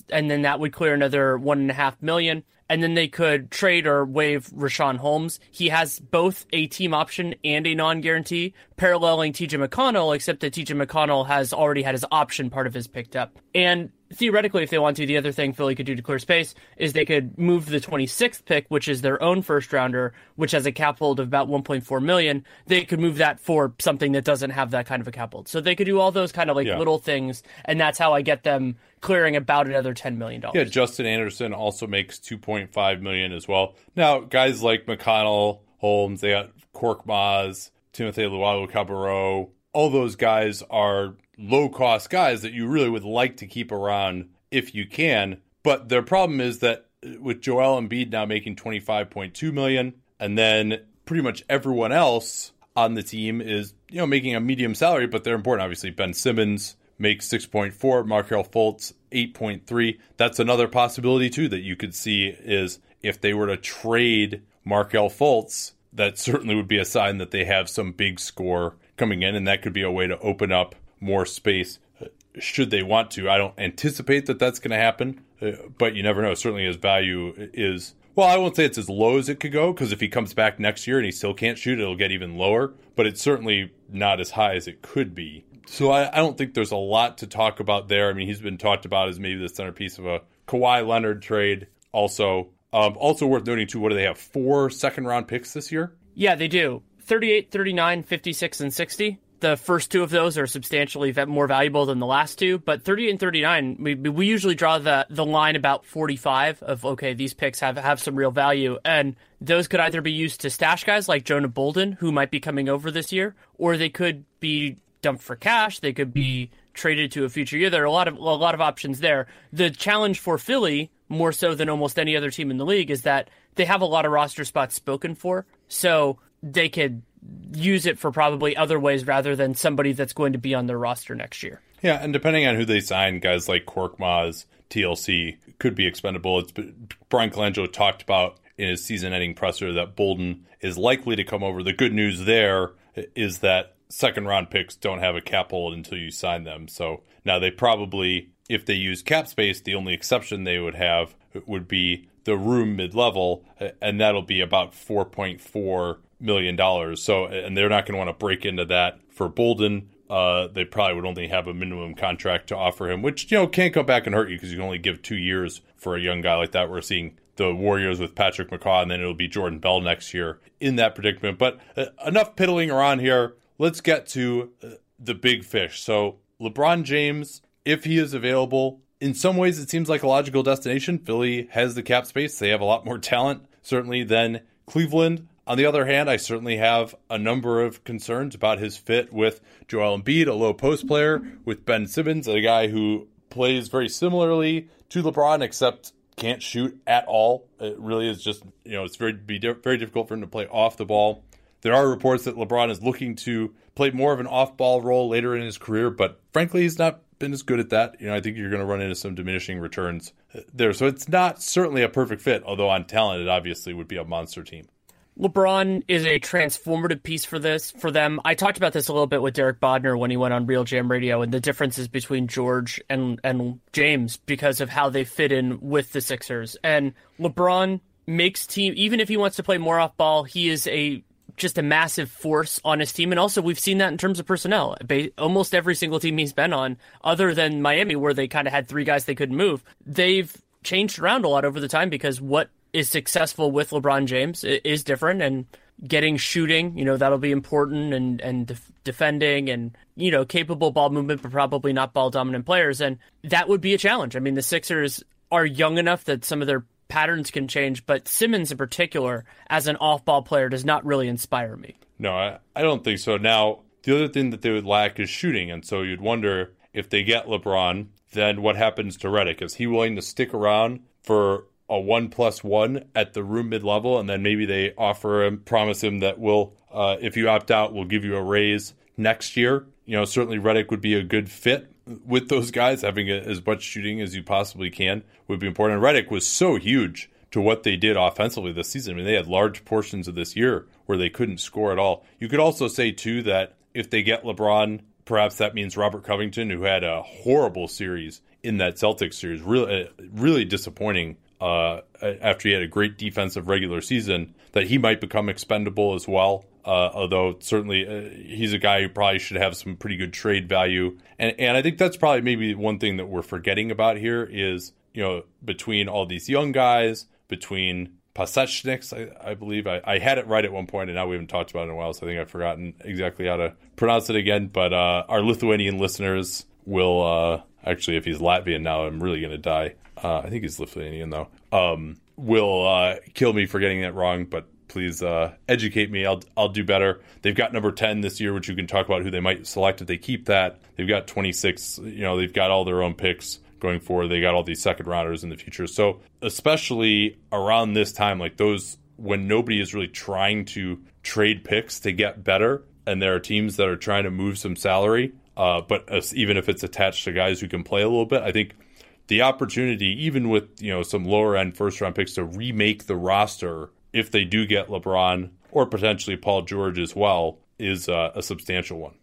and then that would clear another one and a half million. And then they could trade or waive Richaun Holmes. He has both a team option and a non guarantee, paralleling TJ McConnell, except that TJ McConnell has already had his option part of his picked up. And theoretically, if they want to, the other thing Philly could do to clear space is they could move the 26th pick, which is their own first rounder, which has a cap hold of about 1.4 million. They could move that for something that doesn't have that kind of a cap hold. So they could do all those kind of like Yeah. little things, and that's how I get them clearing about another 10 million dollars. Yeah, Justin Anderson also makes 2.5 million as well. Now, guys like McConnell, Holmes, they got Korkmaz, Timothe Luwawu-Cabarrot, all those guys are low cost guys that you really would like to keep around if you can. But their problem is that with Joel Embiid now making 25.2 million, and then pretty much everyone else on the team is, you know, making a medium salary, but they're important. Obviously, Ben Simmons makes 6.4, Markelle Fultz 8.3. That's another possibility too that you could see is if they were to trade Markelle Fultz, that certainly would be a sign that they have some big score coming in, and that could be a way to open up more space uh, should they want to. I don't anticipate that that's going to happen, uh, but you never know. Certainly, his value is. Well, I won't say it's as low as it could go because if he comes back next year and he still can't shoot, it'll get even lower. But it's certainly not as high as it could be. So I, I don't think there's a lot to talk about there. I mean, he's been talked about as maybe the centerpiece of a Kawhi Leonard trade. Also, um, also worth noting too. What do they have? Four second round picks this year. Yeah, they do. 38, 39, 56, and 60. The first two of those are substantially more valuable than the last two, but 38 and 39, we, we usually draw the, the line about 45 of, okay, these picks have, have some real value. And those could either be used to stash guys like Jonah Bolden, who might be coming over this year, or they could be dumped for cash. They could be traded to a future year. There are a lot of a lot of options there. The challenge for Philly, more so than almost any other team in the league, is that they have a lot of roster spots spoken for, so they could use it for probably other ways rather than somebody that's going to be on their roster next year. Yeah, and depending on who they sign, guys like Korkmaz, TLC could be expendable. It's Bryan Colangelo talked about in his season-ending presser that Bolden is likely to come over. The good news there is that second-round picks don't have a cap hold until you sign them. So now they probably, if they use cap space, the only exception they would have would be the room mid level, and that'll be about 4.4 million dollars. So, and they're not going to want to break into that for Bolden. Uh, they probably would only have a minimum contract to offer him, which you know can't come back and hurt you because you can only give two years for a young guy like that. We're seeing the Warriors with Patrick McCaw, and then it'll be Jordan Bell next year in that predicament. But uh, enough piddling around here. Let's get to uh, the big fish. So LeBron James, if he is available, in some ways it seems like a logical destination. Philly has the cap space; they have a lot more talent, certainly than Cleveland. On the other hand, I certainly have a number of concerns about his fit with Joel Embiid, a low post player, with Ben Simmons, a guy who plays very similarly to LeBron, except can't shoot at all. It really is just you know it's very be very difficult for him to play off the ball. There are reports that LeBron is looking to play more of an off ball role later in his career, but frankly, he's not been as good at that. You know, I think you're going to run into some diminishing returns uh, there. So it's not certainly a perfect fit, although on talent, it obviously would be a monster team. LeBron is a transformative piece for this for them. I talked about this a little bit with Derek Bodner when he went on RealGM Radio and the differences between George and and James because of how they fit in with the Sixers. And LeBron makes team even if he wants to play more off ball, he is a just a massive force on his team. And also, we've seen that in terms of personnel. Almost every single team he's been on, other than Miami, where they kind of had three guys they couldn't move, they've changed around a lot over the time because what is successful with LeBron James is different and getting shooting, you know, that'll be important and and def- defending and you know, capable ball movement but probably not ball dominant players and that would be a challenge. I mean, the Sixers are young enough that some of their patterns can change, but Simmons in particular as an off-ball player does not really inspire me. No, I, I don't think so. Now, the other thing that they would lack is shooting, and so you'd wonder if they get LeBron, then what happens to Redick? Is he willing to stick around for a one plus one at the room mid level, and then maybe they offer him, promise him that we'll, uh, if you opt out, we'll give you a raise next year. You know, certainly Redick would be a good fit with those guys. Having a, as much shooting as you possibly can would be important. And Redick was so huge to what they did offensively this season. I mean, they had large portions of this year where they couldn't score at all. You could also say too that if they get LeBron, perhaps that means Robert Covington, who had a horrible series in that Celtics series, really, really disappointing uh, after he had a great defensive regular season, that he might become expendable as well. Uh, although certainly uh, he's a guy who probably should have some pretty good trade value, and and I think that's probably maybe one thing that we're forgetting about here is you know between all these young guys, between Pasecniks, I, I believe I, I, had it right at one point, and now we haven't talked about it in a while, so I think I've forgotten exactly how to pronounce it again. But uh, our Lithuanian listeners will uh, actually, if he's Latvian now, I'm really going to die uh, I think he's Lithuanian though, um, will uh, kill me for getting that wrong. But please uh, educate me. I'll I'll do better. They've got number ten this year, which you can talk about who they might select if they keep that. They've got twenty six. You know, they've got all their own picks going forward. They got all these second rounders in the future. So especially around this time, like those when nobody is really trying to trade picks to get better, and there are teams that are trying to move some salary. Uh, but even if it's attached to guys who can play a little bit, I think the opportunity, even with you know some lower end first round picks, to remake the roster if they do get LeBron or potentially Paul George as well, is uh, a substantial one.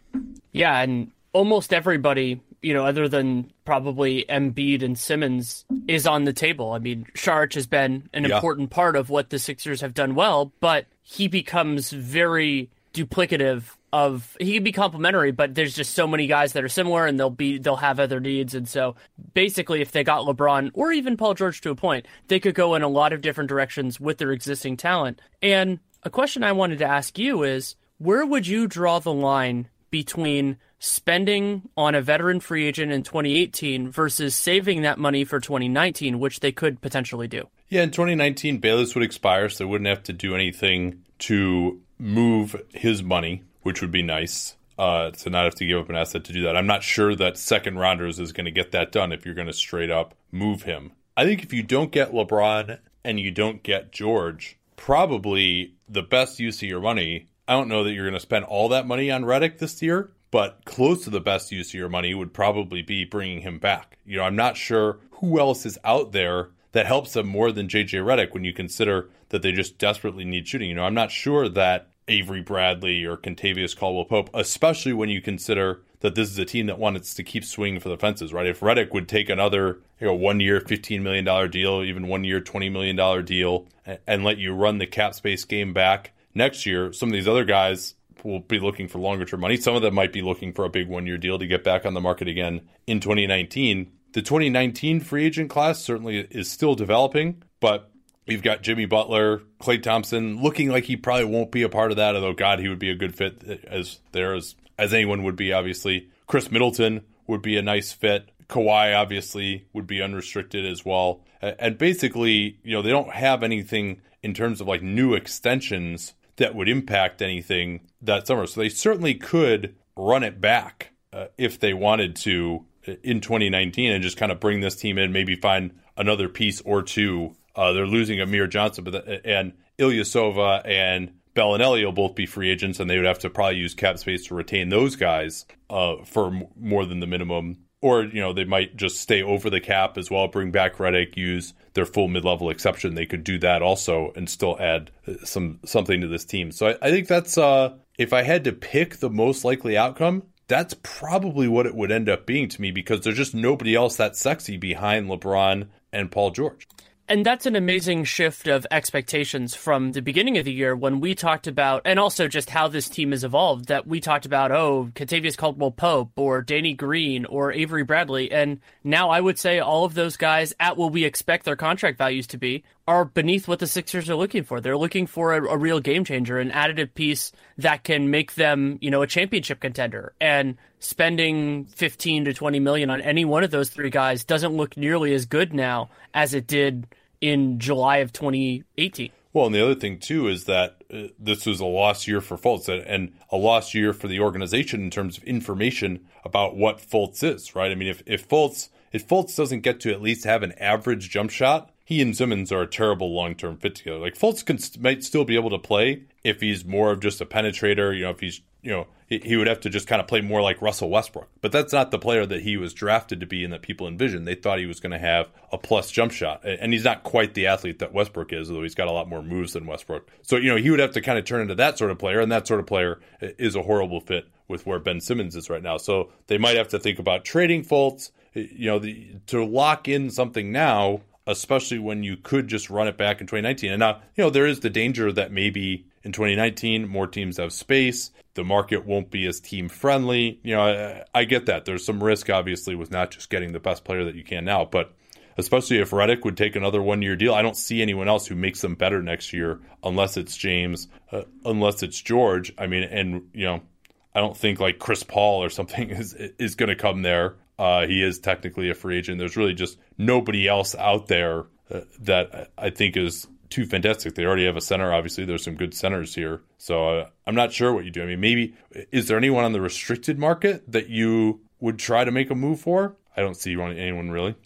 Yeah, and almost everybody, you know, other than probably Embiid and Simmons, is on the table. I mean, Saric has been an yeah. important part of what the Sixers have done well, but he becomes very duplicative of he can be complementary, but there's just so many guys that are similar and they'll be they'll have other needs. And so basically if they got LeBron or even Paul George to a point, they could go in a lot of different directions with their existing talent. And a question I wanted to ask you is where would you draw the line between spending on a veteran free agent in 2018 versus saving that money for 2019, which they could potentially do? Yeah, in 2019, Bayless would expire, so they wouldn't have to do anything to move his money which would be nice. Uh, to not have to give up an asset to do that. I'm not sure that second rounders is going to get that done if you're going to straight up move him. I think if you don't get LeBron and you don't get George, probably the best use of your money. I don't know that you're going to spend all that money on Redick this year, but close to the best use of your money would probably be bringing him back. You know, I'm not sure who else is out there that helps them more than JJ Redick when you consider that they just desperately need shooting. You know, I'm not sure that Avery Bradley or Kentavious Caldwell Pope, especially when you consider that this is a team that wants to keep swinging for the fences, right? If Redick would take another, you know, one year, $15 million deal, even one year, $20 million deal, and let you run the cap space game back next year, some of these other guys will be looking for longer term money. Some of them might be looking for a big one year deal to get back on the market again in 2019. The 2019 free agent class certainly is still developing, but You've got Jimmy Butler, Klay Thompson, looking like he probably won't be a part of that. Although God, he would be a good fit as there as as anyone would be. Obviously, Khris Middleton would be a nice fit. Kawhi obviously would be unrestricted as well. And basically, you know, they don't have anything in terms of like new extensions that would impact anything that summer. So they certainly could run it back uh, if they wanted to in 2019 and just kind of bring this team in, maybe find another piece or two uh, they're losing Amir Johnson, but the, and Ilyasova and Belinelli will both be free agents, and they would have to probably use cap space to retain those guys uh, for m- more than the minimum. Or you know they might just stay over the cap as well, bring back Redick, use their full mid-level exception. They could do that also and still add uh, some something to this team. So I, I think that's uh, if I had to pick the most likely outcome, that's probably what it would end up being to me because there's just nobody else that sexy behind LeBron and Paul George. And that's an amazing shift of expectations from the beginning of the year when we talked about, and also just how this team has evolved. That we talked about, oh, Kentavious Caldwell Pope or Danny Green or Avery Bradley. And now I would say all of those guys, at what we expect their contract values to be, are beneath what the Sixers are looking for. They're looking for a, a, real game changer, an additive piece that can make them, you know, a championship contender. And spending 15 to 20 million on any one of those three guys doesn't look nearly as good now as it did in July of 2018. Well, and the other thing too is that uh, this was a lost year for Fultz and a lost year for the organization in terms of information about what Fultz is, right? I mean, if if Fultz if Fultz doesn't get to at least have an average jump shot, he and Simmons are a terrible long term fit together. Like Fultz can, might still be able to play if he's more of just a penetrator. You know, if he's you know he, he would have to just kind of play more like Russell Westbrook. But that's not the player that he was drafted to be and that people envisioned. They thought he was going to have a plus jump shot, and he's not quite the athlete that Westbrook is, although he's got a lot more moves than Westbrook. So you know he would have to kind of turn into that sort of player, and that sort of player is a horrible fit with where Ben Simmons is right now. So they might have to think about trading Fultz. You know, the, to lock in something now especially when you could just run it back in 2019. And now, you know, there is the danger that maybe in 2019 more teams have space, the market won't be as team friendly. You know, I, I get that. There's some risk, obviously, with not just getting the best player that you can now, but especially if Redick would take another one year deal. I don't see anyone else who makes them better next year unless it's James, uh, unless it's George. I mean, and, you know, I don't think like Chris Paul or something [LAUGHS] is is going to come there. Uh, he is technically a free agent. There's really just nobody else out there uh, that I think is too fantastic. They already have a center. Obviously, there's some good centers here. So uh, I'm not sure what you do. I mean, maybe is there anyone on the restricted market that you would try to make a move for? I don't see anyone really.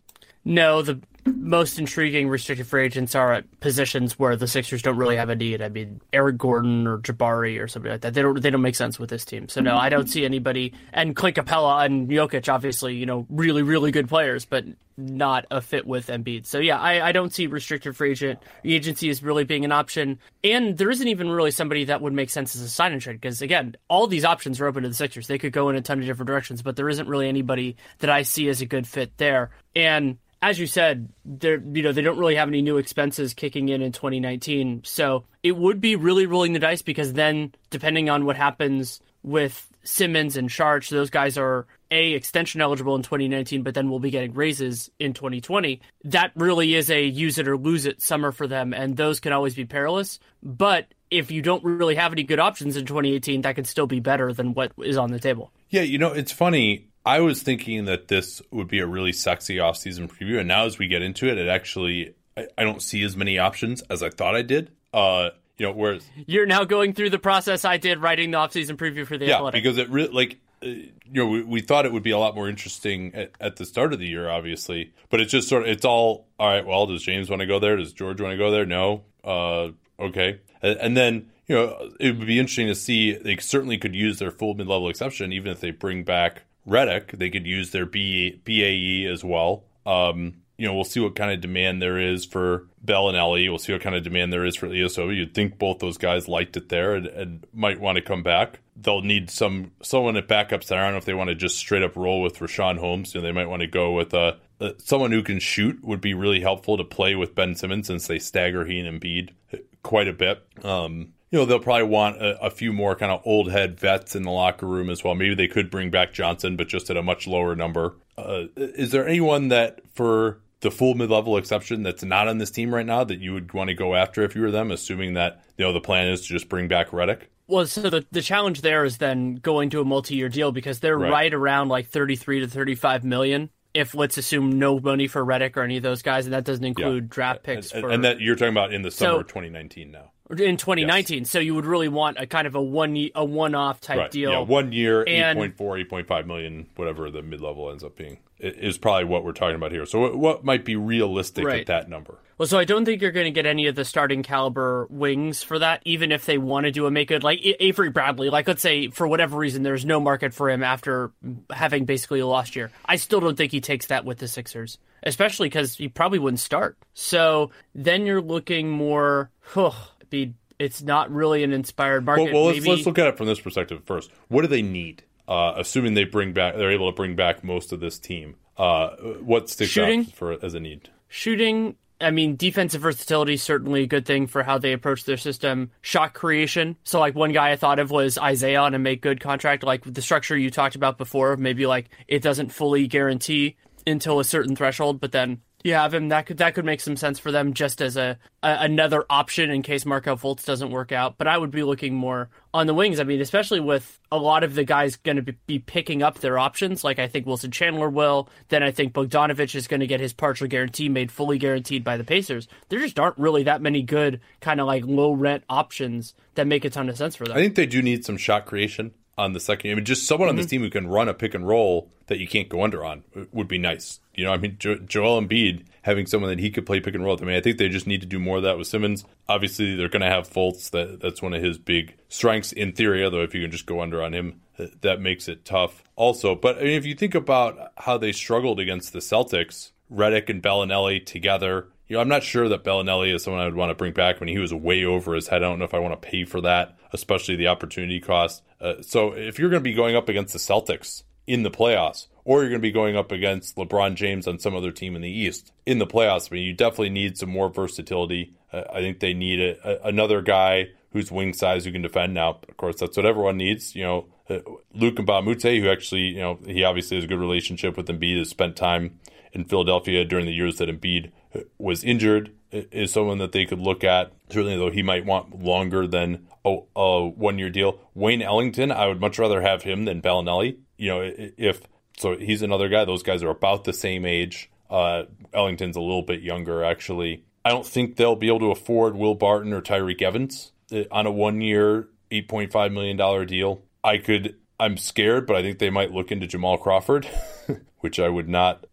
No, the most intriguing restricted free agents are at positions where the Sixers don't really have a need. I mean, Eric Gordon or Jabari or something like that. They don't they don't make sense with this team. So no, I don't see anybody. And Clint Capela and Jokic, obviously, you know, really really good players, but not a fit with Embiid. So yeah, I, I don't see restricted free agent agency as really being an option. And there isn't even really somebody that would make sense as a sign and trade because again, all these options are open to the Sixers. They could go in a ton of different directions, but there isn't really anybody that I see as a good fit there. And as you said, they're you know they don't really have any new expenses kicking in in 2019, so it would be really rolling the dice because then depending on what happens with Simmons and Saric, those guys are a extension eligible in 2019, but then we'll be getting raises in 2020. That really is a use it or lose it summer for them, and those can always be perilous. But if you don't really have any good options in 2018, that could still be better than what is on the table. Yeah, you know, it's funny. I was thinking that this would be a really sexy offseason preview, and now as we get into it, it actually I, I don't see as many options as I thought I did. Uh, you know, whereas you're now going through the process I did writing the offseason preview for the yeah, Athletic. because it really like uh, you know we, we thought it would be a lot more interesting at, at, the start of the year, obviously, but it's just sort of it's all all right. Well, does James want to go there? Does George want to go there? No. Uh, okay, and, and then you know it would be interesting to see. They certainly could use their full mid level exception, even if they bring back Redick, they could use their B, BAE as well. Um, you know, we'll see what kind of demand there is for Belinelli. We'll see what kind of demand there is for Ilyasova. You'd think both those guys liked it there and, and might want to come back. They'll need some someone at backup center. I don't know if they want to just straight up roll with Richaun Holmes. You know, they might want to go with a, a, someone who can shoot. Would be really helpful to play with Ben Simmons since they stagger he and Embiid quite a bit. Um, you know, they'll probably want a, a, few more kind of old head vets in the locker room as well. Maybe they could bring back Johnson, but just at a much lower number. Uh, is there anyone that, for the full mid level exception, that's not on this team right now that you would want to go after if you were them, assuming that you know the plan is to just bring back Redick? Well, so the the challenge there is then going to a multi year deal because they're right. right around like thirty three to thirty five million if let's assume no money for Redick or any of those guys, and that doesn't include yeah. draft picks. And, for, and that you're talking about in the summer so, of 2019 now in 2019. Yes. So you would really want a kind of a one a one off type right. deal. Yeah, one year, and, 8.4, 8.5 million, whatever the mid level ends up being, is probably what we're talking about here. So what might be realistic right. at that number? Well, so I don't think you're going to get any of the starting caliber wings for that, even if they want to do a make good like Avery Bradley. Like let's say for whatever reason there's no market for him after having basically a lost year. I still don't think he takes that with the Sixers, especially because he probably wouldn't start. So then you're looking more. Oh, be it's not really an inspired market. Well, well let's, let's look at it from this perspective first. What do they need? Uh, assuming they bring back, they're able to bring back most of this team. Uh, what sticks Shooting, out for as a need? Shooting. I mean, defensive versatility is certainly a good thing for how they approach their system. Shot creation. So, like one guy I thought of was Isaiah on a make good contract, like the structure you talked about before. Maybe like it doesn't fully guarantee until a certain threshold, but then you have him. That could that could make some sense for them just as a, a another option in case Markelle Fultz doesn't work out. But I would be looking more on the wings. I mean, especially with a lot of the guys going to be picking up their options. Like I think Wilson Chandler will. Then I think Bogdanovic is going to get his partial guarantee made fully guaranteed by the Pacers. There just aren't really that many good kind of like low rent options that make a ton of sense for them. I think they do need some shot creation on the second. I mean, just someone mm-hmm. on this team who can run a pick and roll that you can't go under on would be nice. You know, I mean, jo- Joel Embiid having someone that he could play pick and roll. With. I mean, I think they just need to do more of that with Simmons. Obviously, they're going to have Fultz. That that's one of his big strengths in theory. Although if you can just go under on him, that makes it tough. Also, but I mean, if you think about how they struggled against the Celtics, Redick and Belinelli together. You know, I'm not sure that Belinelli is someone I would want to bring back when he was way over his head. I don't know if I want to pay for that, especially the opportunity cost. Uh, so if you're going to be going up against the Celtics in the playoffs, or you're going to be going up against LeBron James on some other team in the East in the playoffs. I mean, you definitely need some more versatility. Uh, I think they need a, a, another guy who's wing size who can defend. Now, of course, that's what everyone needs. You know, uh, Mbah a who actually, you know, he obviously has a good relationship with Embiid, has spent time in Philadelphia during the years that Embiid uh, was injured, is someone that they could look at. Certainly, though, he might want longer than a, a one year deal. Wayne Ellington, I would much rather have him than Belinelli. You know, if so he's another guy. Those guys are about the same age. Uh, Ellington's a little bit younger, actually. I don't think they'll be able to afford Will Barton or Tyreke Evans uh, on a one year, $8.5 million deal. I could, I'm scared, but I think they might look into Jamal Crawford, [LAUGHS] which I would not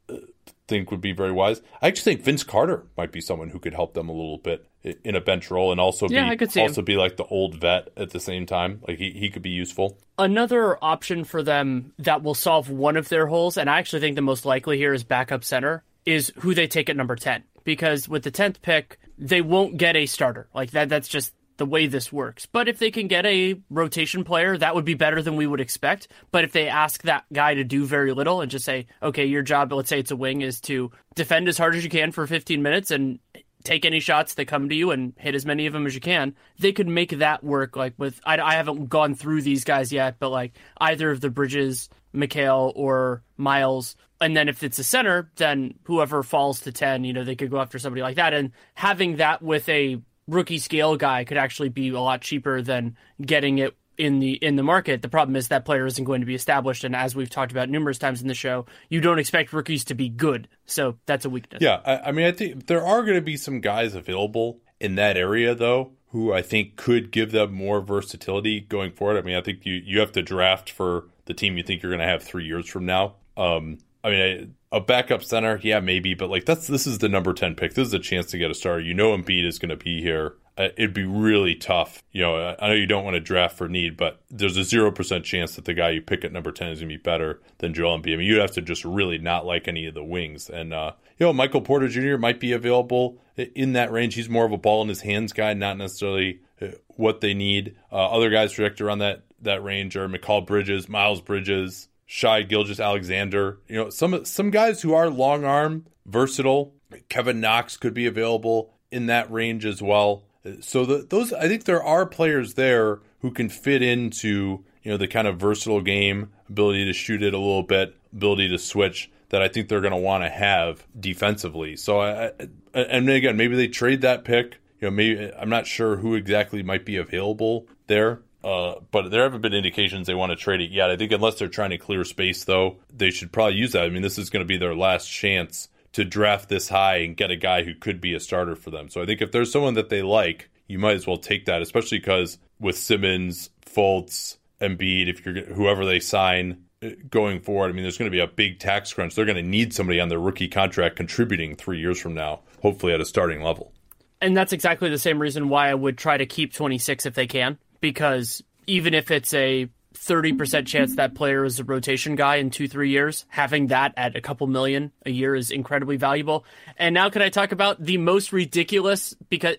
think would be very wise. I actually think Vince Carter might be someone who could help them a little bit in a bench role and also yeah, be also him. be like the old vet at the same time. Like he, he could be useful. Another option for them that will solve one of their holes, and I actually think the most likely here is backup center, is who they take at number ten. Because with the tenth pick, they won't get a starter. Like that that's just the way this works. But if they can get a rotation player, that would be better than we would expect. But if they ask that guy to do very little and just say, okay, your job, let's say it's a wing, is to defend as hard as you can for 15 minutes and take any shots that come to you and hit as many of them as you can. They could make that work. Like with, I, I haven't gone through these guys yet, but like either of the Bridges, Mikal, or Miles. And then if it's a center, then whoever falls to 10, you know, they could go after somebody like that. And having that with a rookie scale guy could actually be a lot cheaper than getting it in the in the market. The problem is that player isn't going to be established, and as we've talked about numerous times in the show, you don't expect rookies to be good. So that's a weakness. Yeah, I, I mean, I think there are going to be some guys available in that area though who I think could give them more versatility going forward. I mean, I think you you have to draft for the team you think you're going to have three years from now. Um, I mean, a backup center, yeah, maybe, but like that's this is the number ten pick. This is a chance to get a starter. You know, Embiid is going to be here. uh, it'd be really tough. You know, I know you don't want to draft for need, but there's a 0% chance that the guy you pick at number 10 is going to be better than Joel Embiid. I mean, you'd have to just really not like any of the wings. And, uh, you know, Michael Porter Jr. might be available in that range. He's more of a ball in his hands guy, not necessarily uh, what they need. Uh, other guys projected around that, that range are Mikal Bridges, Miles Bridges, Shai Gilgeous-Alexander, You know, some some guys who are long arm, versatile. Kevin Knox could be available in that range as well. So the, those, I think there are players there who can fit into you know the kind of versatile game, ability to shoot it a little bit, ability to switch that I think they're going to want to have defensively. So I, and again, maybe they trade that pick. You know, maybe I'm not sure who exactly might be available there. Uh, but there haven't been indications they want to trade it yet. I think unless they're trying to clear space, though, they should probably use that. I mean, this is going to be their last chance to draft this high and get a guy who could be a starter for them. So I think if there's someone that they like, you might as well take that, especially because with Simmons, Fultz, Embiid, if you're whoever they sign uh, going forward, I mean, there's going to be a big tax crunch. They're going to need somebody on their rookie contract contributing three years from now, hopefully at a starting level. And that's exactly the same reason why I would try to keep 26 if they can because even if it's a 30% chance that player is a rotation guy in two, three years, having that at a couple million a year is incredibly valuable. And now, can I talk about the most ridiculous because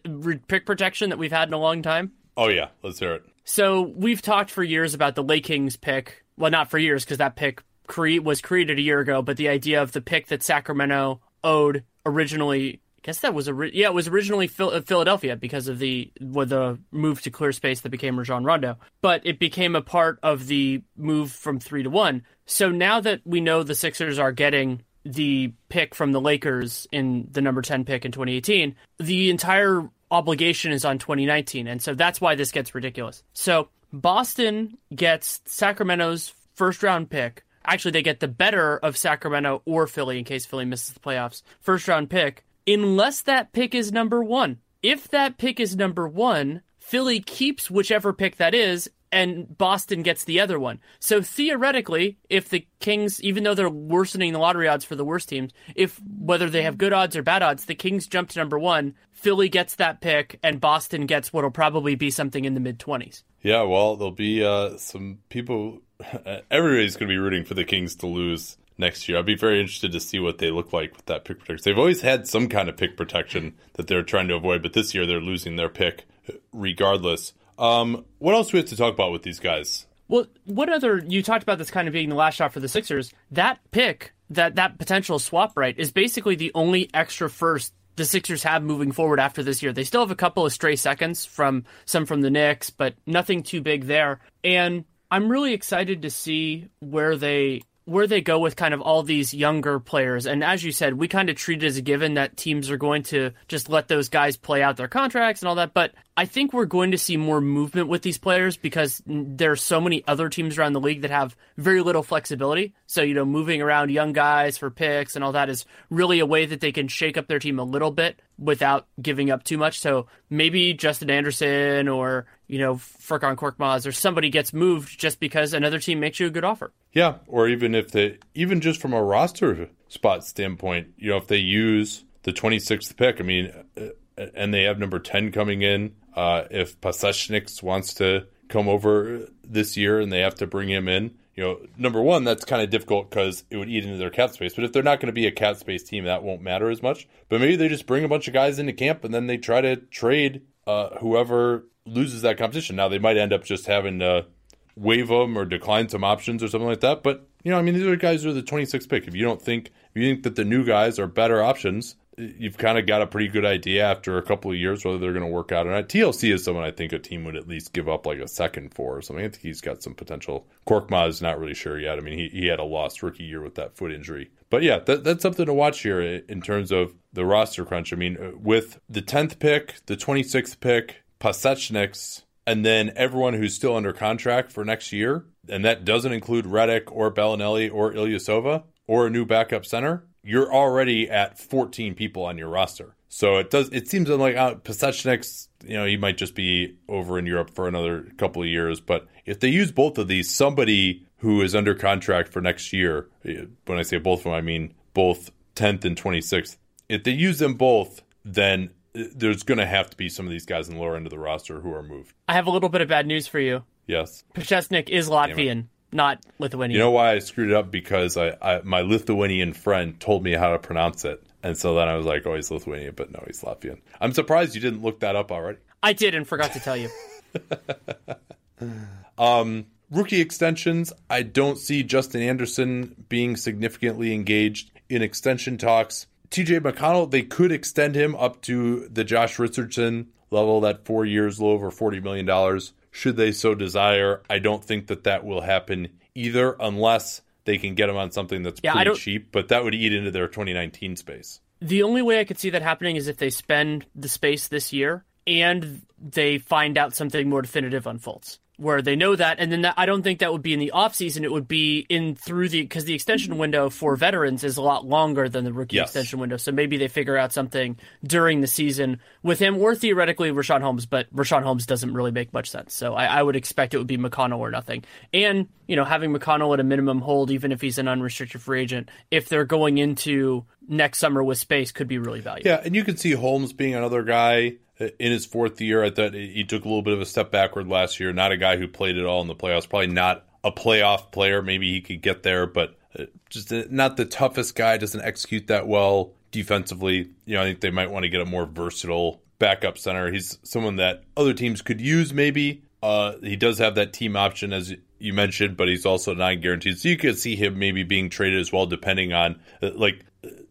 pick protection that we've had in a long time? Oh, yeah. Let's hear it. So, we've talked for years about the Lake Kings pick. Well, not for years because that pick cre- was created a year ago, but the idea of the pick that Sacramento owed originally I guess that was a yeah, it was originally Phil- uh, Philadelphia because of the with the move to clear space that became Rajon Rondo, but it became a part of the move from three to one. So now that we know the Sixers are getting the pick from the Lakers in the number ten pick in 2018, the entire obligation is on 2019, and so that's why this gets ridiculous. So Boston gets Sacramento's first round pick. Actually, they get the better of Sacramento or Philly in case Philly misses the playoffs. First round pick unless that pick is number one. If that pick is number one, Philly keeps whichever pick that is, and Boston gets the other one. So theoretically, if the Kings, even though they're worsening the lottery odds for the worst teams, if whether they have good odds or bad odds, the Kings jump to number one, Philly gets that pick, and Boston gets what'll probably be something in the mid 20s. Yeah, well, there'll be uh, some people. [LAUGHS] Everybody's going to be rooting for the Kings to lose next year. I'd be very interested to see what they look like with that pick protection. They've always had some kind of pick protection that they're trying to avoid, but this year they're losing their pick regardless. Um, what else do we have to talk about with these guys? Well, what other you talked about this kind of being the last shot for the Sixers. That pick, that that potential swap right, is basically the only extra first the Sixers have moving forward after this year. They still have a couple of stray seconds from some from the Knicks, but nothing too big there. And I'm really excited to see where they where they go with kind of all these younger players. And as you said, we kind of treat it as a given that teams are going to just let those guys play out their contracts and all that. But I think we're going to see more movement with these players because there are so many other teams around the league that have very little flexibility. So, you know, moving around young guys for picks and all that is really a way that they can shake up their team a little bit without giving up too much. So maybe Justin Anderson or, you know, Furkan Korkmaz or somebody gets moved just because another team makes you a good offer. Yeah. Or even if they, even just from a roster spot standpoint, you know, if they use the 26th pick, I mean, uh, and they have number 10 coming in uh, if Pasecniks wants to come over this year and they have to bring him in, you know, number one, that's kind of difficult because it would eat into their cap space. But if they're not going to be a cap space team, that won't matter as much. But maybe they just bring a bunch of guys into camp and then they try to trade uh, whoever loses that competition. Now they might end up just having to waive them or decline some options or something like that. But you know, I mean, these are guys who are the 26th pick. If you don't think, if you think that the new guys are better options, you've kind of got a pretty good idea after a couple of years whether they're going to work out or not. TLC is someone I think a team would at least give up like a second for or something. I think he's got some potential. Korkmaz is not really sure yet. I mean, he, he had a lost rookie year with that foot injury. But yeah, that, that's something to watch here in terms of the roster crunch. I mean, uh, with the 10th pick, the 26th pick, Pasecniks, and then everyone who's still under contract for next year, and that doesn't include Redick or Belinelli or Ilyasova or a new backup center you're already at 14 people on your roster. So it does. It seems like uh, Pasecniks, you know, he might just be over in Europe for another couple of years. But if they use both of these, somebody who is under contract for next year, when I say both of them, I mean both 10th and 26th. If they use them both, then there's going to have to be some of these guys in the lower end of the roster who are moved. I have a little bit of bad news for you. Yes. Pachesnik is Latvian, not Lithuanian. You know why I screwed it up? Because I, I my Lithuanian friend told me how to pronounce it. And so then I was like, oh, he's Lithuanian, but no, he's Latvian. I'm surprised you didn't look that up already. I did and forgot to tell you. [LAUGHS] um, rookie extensions, I don't see Justin Anderson being significantly engaged in extension talks. TJ McConnell, they could extend him up to the Josh Richardson level, that four years, low over $40 million, should they so desire. I don't think that that will happen either, unless they can get him on something that's yeah, pretty cheap, but that would eat into their 2019 space. The only way I could see that happening is if they spend the space this year and they find out something more definitive unfolds where they know that and then that, i don't think that would be in the off season. It would be in through the because the extension mm-hmm. window for veterans is a lot longer than the rookie yes. extension window. So maybe they figure out something during the season with him or theoretically Richaun Holmes but Richaun Holmes doesn't really make much sense. So I, I would expect it would be McConnell or nothing. And you know having McConnell at a minimum hold even if he's an unrestricted free agent if they're going into next summer with space could be really valuable. Yeah and you can see Holmes being another guy in his fourth year. I thought he took a little bit of a step backward last year. Not a guy who played it all in the playoffs. Probably not a playoff player. Maybe he could get there, but uh, just uh, not the toughest guy. Doesn't execute that well defensively. You know, I think they might want to get a more versatile backup center. He's someone that other teams could use. Maybe uh, he does have that team option as you mentioned, but he's also not guaranteed. So you could see him maybe being traded as well, depending on uh, like.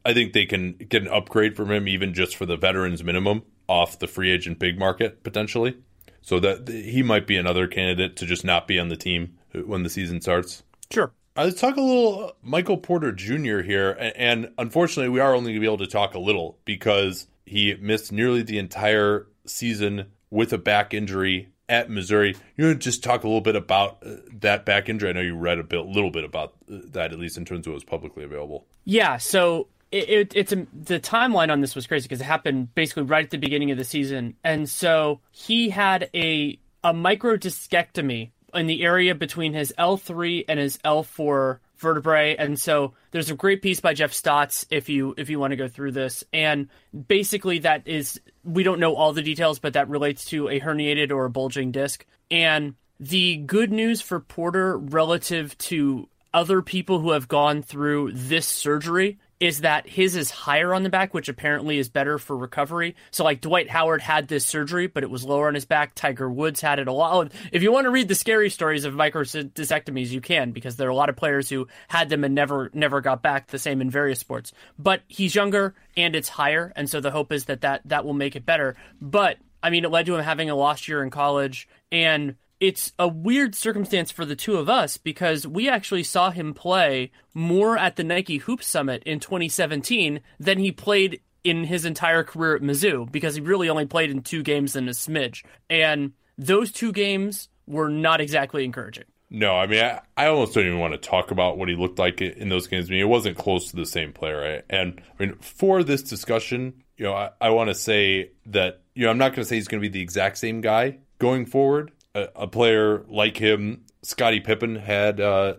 I think they can get an upgrade from him even just for the veterans minimum off the free agent big market potentially. So that he might be another candidate to just not be on the team when the season starts. Sure. Uh, let's talk a little uh, Michael Porter Jr. here, and unfortunately, we are only going to be able to talk a little because he missed nearly the entire season with a back injury at Missouri. You want to just talk a little bit about uh, that back injury? I know you read a bit, little bit about that, at least in terms of what was publicly available. Yeah. So it, it, it's a, the timeline on this was crazy because it happened basically right at the beginning of the season, and so he had a a microdiscectomy in the area between his L three and his L four vertebrae, and so there's a great piece by Jeff Stotts if you if you want to go through this, and basically that is we don't know all the details, but that relates to a herniated or a bulging disc, and the good news for Porter relative to other people who have gone through this surgery is that his is higher on the back, which apparently is better for recovery. So, like Dwight Howard had this surgery, but it was lower on his back. Tiger Woods had it a lot. If you want to read the scary stories of microdiscectomies, you can because there are a lot of players who had them and never never got back. The same in various sports. But he's younger and it's higher, and so the hope is that that that will make it better. But I mean, it led to him having a lost year in college and it's a weird circumstance for the two of us because we actually saw him play more at the Nike Hoop Summit in 2017 than he played in his entire career at Mizzou because he really only played in two games in a smidge. And those two games were not exactly encouraging. No, I mean, I, I almost don't even want to talk about what he looked like in those games. I mean, it wasn't close to the same player. Right? And I mean, for this discussion, you know, I, I want to say that, you know, I'm not going to say he's going to be the exact same guy going forward a, player like him, Scottie Pippen, had uh,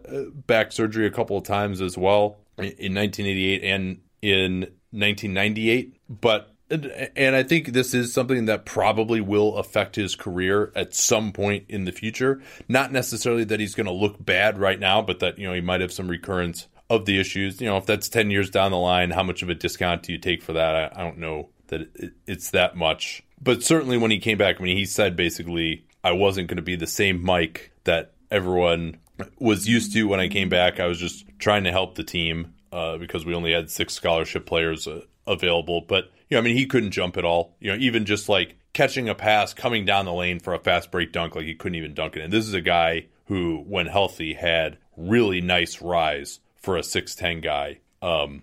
back surgery a couple of times as well in 1988 and in 1998. But and I think this is something that probably will affect his career at some point in the future. Not necessarily that he's going to look bad right now, but that you know he might have some recurrence of the issues. You know, if that's ten years down the line, how much of a discount do you take for that? I, I don't know that it, it's that much. But certainly when he came back, I mean, he said basically, I wasn't going to be the same Mike that everyone was used to when I came back. I was just trying to help the team uh, because we only had six scholarship players uh, available. But you know, I mean, he couldn't jump at all. You know, even just like catching a pass, coming down the lane for a fast break dunk, like he couldn't even dunk it. And this is a guy who, when healthy, had really nice rise for a six ten guy, um,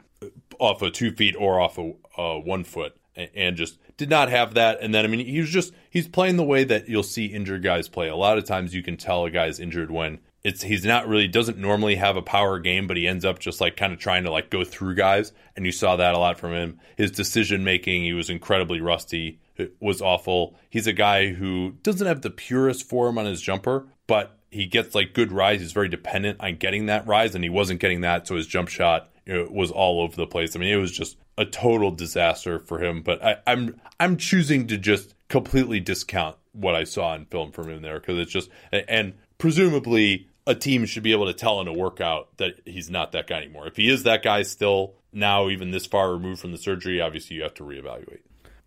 off of two feet or off of uh, one foot, and just did not have that. And then, I mean, he was just, he's playing the way that you'll see injured guys play. A lot of times you can tell a guy's injured when it's, he's not really, doesn't normally have a power game, but he ends up just like kind of trying to like go through guys. And you saw that a lot from him. His decision making, he was incredibly rusty. It was awful. He's a guy who doesn't have the purest form on his jumper, but he gets like good rise. He's very dependent on getting that rise, and he wasn't getting that, so his jump shot you know, was all over the place. I mean, it was just a total disaster for him. But I, I'm I'm choosing to just completely discount what I saw in film from him there because it's just and presumably a team should be able to tell in a workout that he's not that guy anymore. If he is that guy still now, even this far removed from the surgery, obviously you have to reevaluate.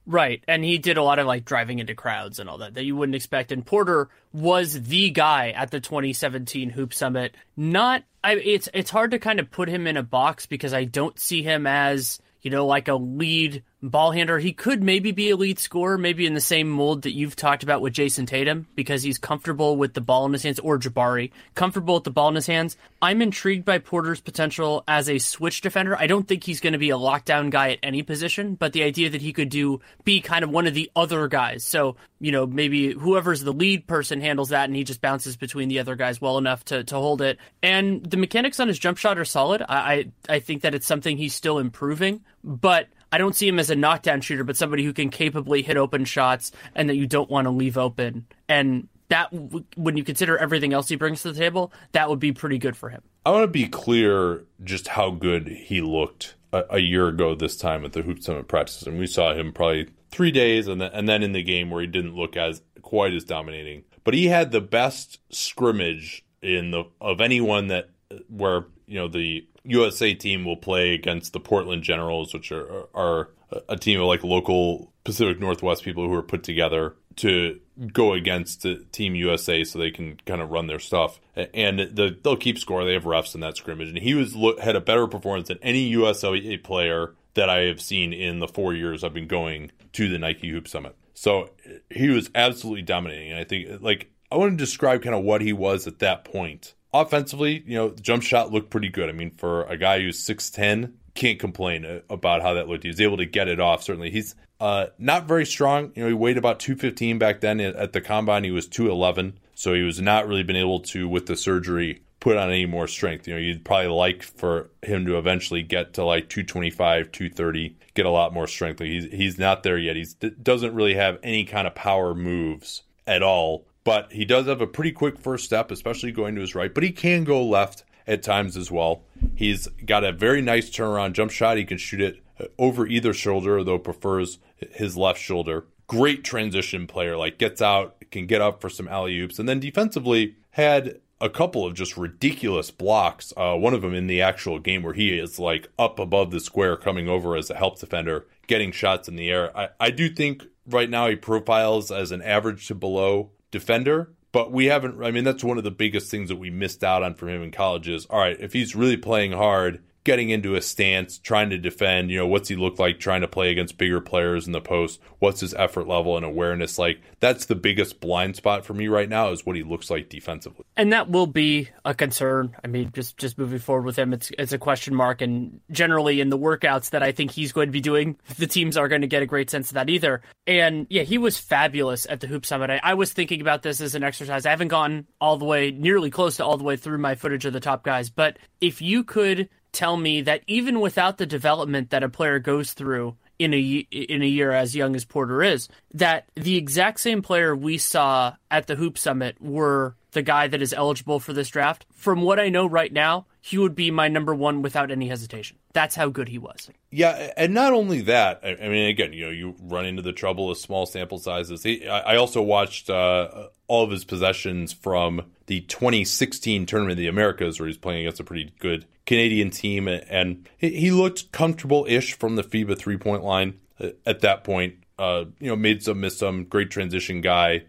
Right, and he did a lot of like driving into crowds and all that that you wouldn't expect. And Porter was the guy at the 2017 Hoop Summit. Not, I, it's it's hard to kind of put him in a box because I don't see him as you know like a lead ball handler. He could maybe be a lead scorer, maybe in the same mold that you've talked about with Jayson Tatum, because he's comfortable with the ball in his hands, or Jabari, comfortable with the ball in his hands. I'm intrigued by Porter's potential as a switch defender. I don't think he's going to be a lockdown guy at any position, but the idea that he could do be kind of one of the other guys. So, you know, maybe whoever's the lead person handles that and he just bounces between the other guys well enough to, to hold it. And the mechanics on his jump shot are solid. I, I, I think that it's something he's still improving, but I don't see him as a knockdown shooter, but somebody who can capably hit open shots and that you don't want to leave open. And that, when you consider everything else he brings to the table, that would be pretty good for him. I want to be clear just how good he looked a, a year ago this time at the Hoop Summit practices, and we saw him probably three days, and then and then in the game where he didn't look as quite as dominating, but he had the best scrimmage in the of anyone that where you know the USA team will play against the Portland Generals, which are are a team of like local Pacific Northwest people who are put together to go against the Team USA so they can kind of run their stuff. And the, they'll keep score. They have refs in that scrimmage, and he was had a better performance than any USA player that I have seen in the four years I've been going to the Nike Hoop Summit. So he was absolutely dominating, and I think like I want to describe kind of what he was at that point offensively, you know, the jump shot looked pretty good. I mean, for a guy who's 6'10, can't complain about how that looked. He was able to get it off. Certainly, he's uh, not very strong. You know, he weighed about 215 back then. At the combine, he was 211. So he was not really been able to, with the surgery, put on any more strength. You know, you'd probably like for him to eventually get to like 225, 230, get a lot more strength. He's he's not there yet. He doesn't really have any kind of power moves at all but he does have a pretty quick first step, especially going to his right. But he can go left at times as well. He's got a very nice turnaround jump shot. He can shoot it over either shoulder, though prefers his left shoulder. Great transition player, like gets out, can get up for some alley oops, and then defensively had a couple of just ridiculous blocks. Uh, one of them in the actual game where he is like up above the square, coming over as a help defender, getting shots in the air. I, I do think right now he profiles as an average to below defender, but we haven't. I mean, that's one of the biggest things that we missed out on from him in college is all right, if he's really playing hard, getting into a stance, trying to defend. You know, what's he look like trying to play against bigger players in the post? What's his effort level and awareness like? That's the biggest blind spot for me right now is what he looks like defensively. And that will be a concern. I mean, just just moving forward with him, it's it's a question mark. And generally in the workouts that I think he's going to be doing, [LAUGHS] the teams are going to get a great sense of that either. And yeah, he was fabulous at the Hoop Summit. I, I was thinking about this as an exercise. I haven't gone all the way, nearly close to all the way through my footage of the top guys, but if you could tell me that even without the development that a player goes through in a in a year as young as Porter is, that the exact same player we saw at the Hoop Summit were the guy that is eligible for this draft. From what I know right now, he would be my number one without any hesitation. That's how good he was. Yeah, and not only that. I, mean, again, you know, you run into the trouble of small sample sizes. I also watched uh, all of his possessions from the 2016 Tournament of the Americas, where he's playing against a pretty good Canadian team, and he looked comfortable-ish from the FIBA three-point line at that point. Uh, you know, made some, missed some, great transition guy.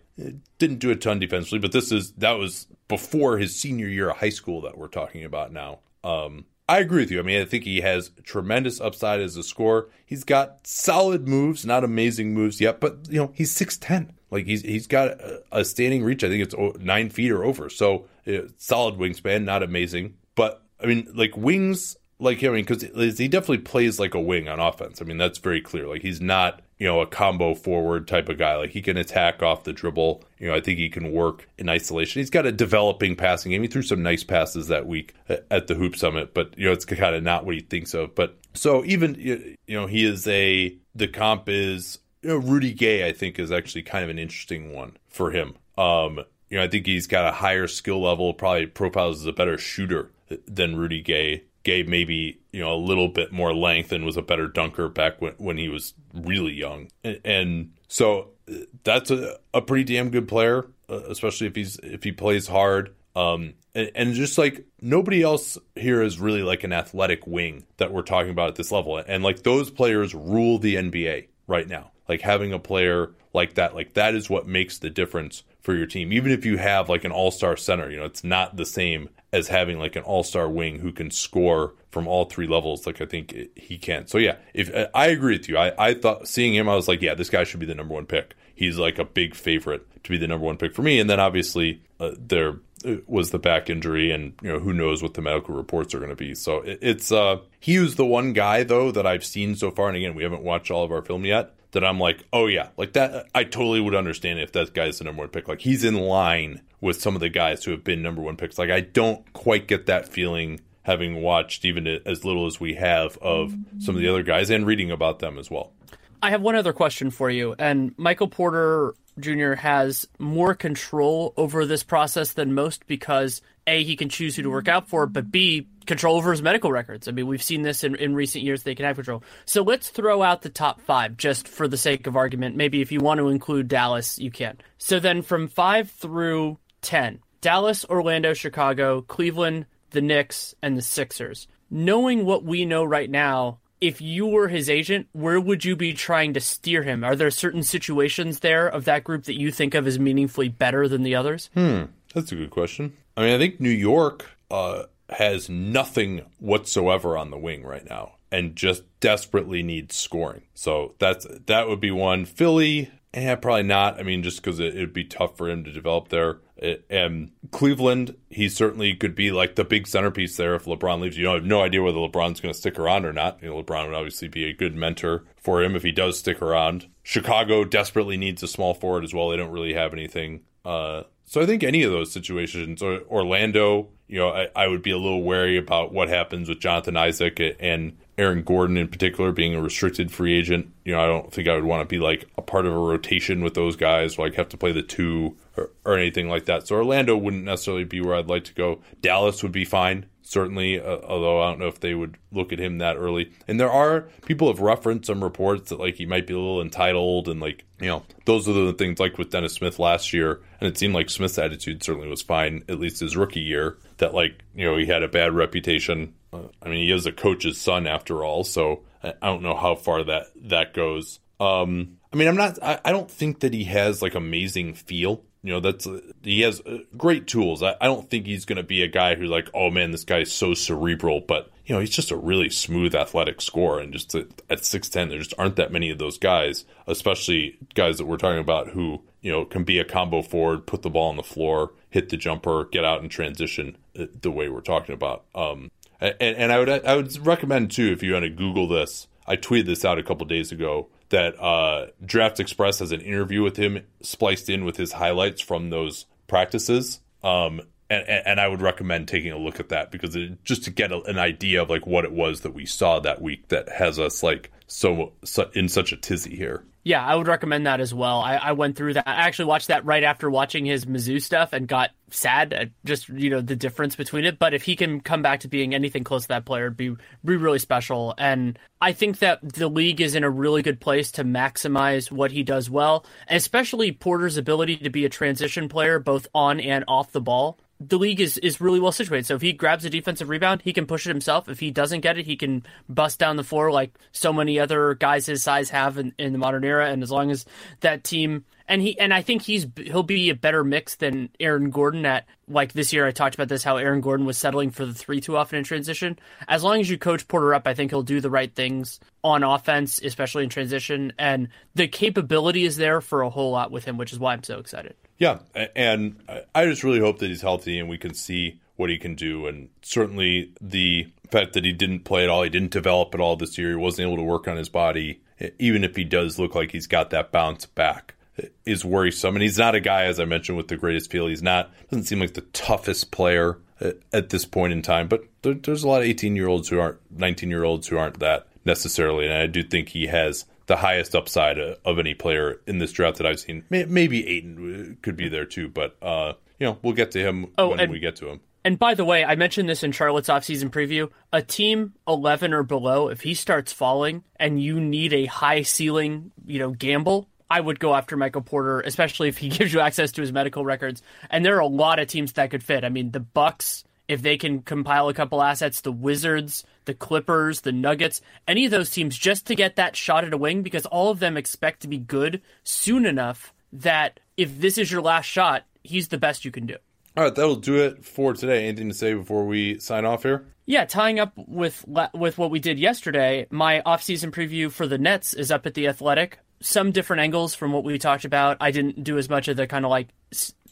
Didn't do a ton defensively, but this is that was before his senior year of high school that we're talking about now. Um, I agree with you. I mean, I think he has tremendous upside as a scorer. He's got solid moves, not amazing moves yet, but you know, he's six ten. Like he's he's got a, standing reach. I think it's nine feet or over. So uh, solid wingspan, not amazing, but I mean, like wings, like I mean, because he definitely plays like a wing on offense. I mean, that's very clear. Like he's not, you know, a combo forward type of guy. Like he can attack off the dribble. You know, I think he can work in isolation. He's got a developing passing game. He threw some nice passes that week at the Hoop Summit, but you know, it's kind of not what he thinks of. But so even you know, he is a the comp is you know, Rudy Gay. I think is actually kind of an interesting one for him. Um, you know, I think he's got a higher skill level. Probably profiles as a better shooter than Rudy Gay. Gay maybe you know a little bit more length and was a better dunker back when when he was really young, and, and so uh, that's a, a pretty damn good player, uh, especially if he's if he plays hard. Um, and, and, just like nobody else here is really like an athletic wing that we're talking about at this level, and like those players rule the NBA right now. Like having a player like that, like that is what makes the difference for your team. Even if you have like an all star center, you know, it's not the same as having like an all star wing who can score from all three levels. Like I think he can. So yeah, if I agree with you, I, I thought seeing him, I was like, yeah, this guy should be the number one pick. He's like a big favorite to be the number one pick for me. And then obviously uh, there uh, was the back injury, and you know who knows what the medical reports are going to be. So it, it's uh he was the one guy though that I've seen so far, and again we haven't watched all of our film yet that I'm like, oh yeah, like that. I totally would understand if that guy's the number one pick. Like he's in line with some of the guys who have been number one picks. Like I don't quite get that feeling having watched even as little as we have of some of the other guys and reading about them as well. I have one other question for you. And Michael Porter Jr. has more control over this process than most because A, he can choose who to work out for, but B, control over his medical records. I mean, we've seen this in, in recent years, they can have control. So let's throw out the top five just for the sake of argument. Maybe if you want to include Dallas, you can. So then from five through 10, Dallas, Orlando, Chicago, Cleveland, the Knicks, and the Sixers. Knowing what we know right now, if you were his agent, where would you be trying to steer him? Are there certain situations there of that group that you think of as meaningfully better than the others? Hmm, that's a good question. I mean, I think New York uh, has nothing whatsoever on the wing right now, and just desperately needs scoring. So that's that would be one. Philly, eh, probably not. I mean, just because it would be tough for him to develop there and Cleveland, he certainly could be like the big centerpiece there if LeBron leaves. You don't have no idea whether LeBron's going to stick around or not. You know, LeBron would obviously be a good mentor for him if he does stick around. Chicago desperately needs a small forward as well. They don't really have anything. Uh, so I think any of those situations, or Orlando, you know, I, I would be a little wary about what happens with Jonathan Isaac and Aaron Gordon in particular being a restricted free agent. You know, I don't think I would want to be like a part of a rotation with those guys, like have to play the two or, or anything like that. So Orlando wouldn't necessarily be where I'd like to go. Dallas would be fine, certainly, uh, although I don't know if they would look at him that early. And there are people have referenced some reports that like he might be a little entitled and like you know those are the things like with Dennis Smith last year, and it seemed like Smith's attitude certainly was fine at least his rookie year. That like you know he had a bad reputation. Uh, I mean he is a coach's son after all, so I don't know how far that that goes. Um, I mean, I'm not. I, I, don't think that he has like amazing feel. You know, that's he has uh, great tools. I, I don't think he's going to be a guy who like, oh man, this guy is so cerebral. But you know, he's just a really smooth athletic scorer, and just at six ten, there just aren't that many of those guys, especially guys that we're talking about who you know can be a combo forward, put the ball on the floor, hit the jumper, get out and transition uh, the way we're talking about. Um, and, and I would I would recommend too if you want to Google this. I tweeted this out a couple days ago that uh, Draft Express has an interview with him spliced in with his highlights from those practices. Um, and, and, I would recommend taking a look at that because it, just to get a, an idea of like what it was that we saw that week that has us like so, so in such a tizzy here. Yeah, I would recommend that as well. I, I, went through that. I actually watched that right after watching his Mizzou stuff and got sad at just you know the difference between it. But if he can come back to being anything close to that player, it'd be be really special. And I think that the league is in a really good place to maximize what he does well, especially Porter's ability to be a transition player both on and off the ball the league is, is really well situated. So if he grabs a defensive rebound, he can push it himself. If he doesn't get it, he can bust down the floor like so many other guys his size have in, in the modern era. And as long as that team and he and I think he's he'll be a better mix than Aaron Gordon at like this year. I talked about this how Aaron Gordon was settling for the three too often in transition. As long as you coach Porter up, I think he'll do the right things on offense, especially in transition, and the capability is there for a whole lot with him, which is why I'm so excited. Yeah, and I just really hope that he's healthy and we can see what he can do. And certainly the fact that he didn't play at all, he didn't develop at all this year, he wasn't able to work on his body, even if he does look like he's got that bounce back, is worrisome. And he's not a guy, as I mentioned, with the greatest feel. He's not, doesn't seem like the toughest player at this point in time, but there's a lot of 18 year olds who aren't, 19 year olds who aren't that necessarily. And I do think he has the highest upside of any player in this draft that I've seen. Maybe Ayton could be there too, but uh, you know we'll get to him oh, when we get to him. And by the way, I mentioned this in Charlotte's offseason preview. A team 11 or below, if he starts falling and you need a high ceiling, you know, gamble, I would go after Michael Porter, especially if he [LAUGHS] gives you access to his medical records. And there are a lot of teams that could fit. I mean, the Bucks, if they can compile a couple assets, the Wizards, the Clippers, the Nuggets, any of those teams just to get that shot at a wing because all of them expect to be good soon enough that if this is your last shot, he's the best you can do. All right, that'll do it for today. Anything to say before we sign off here? Yeah, tying up with with what we did yesterday, my offseason preview for the Nets is up at the Athletic. Some different angles from what we talked about. I didn't do as much of the kind of like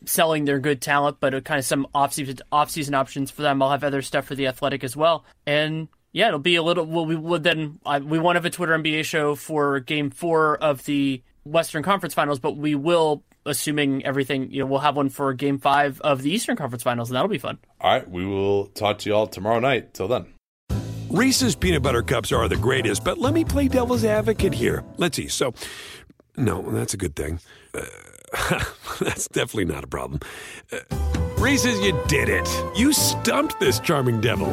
selling their good talent, but kind of some offseason offseason options for them. I'll have other stuff for the Athletic as well, and yeah, it'll be a little. Well, we would then uh, we won't have a Twitter NBA show for Game Four of the Western Conference Finals, but we will assuming everything, you know, we'll have one for game five of the Eastern Conference Finals, and that'll be fun. All right, we will talk to you all tomorrow night. Till then. Reese's peanut butter cups are the greatest, but let me play devil's advocate here. Let's see. So, no, that's a good thing. Uh, [LAUGHS] that's definitely not a problem. Uh, Reese's, you did it. You stumped this charming devil.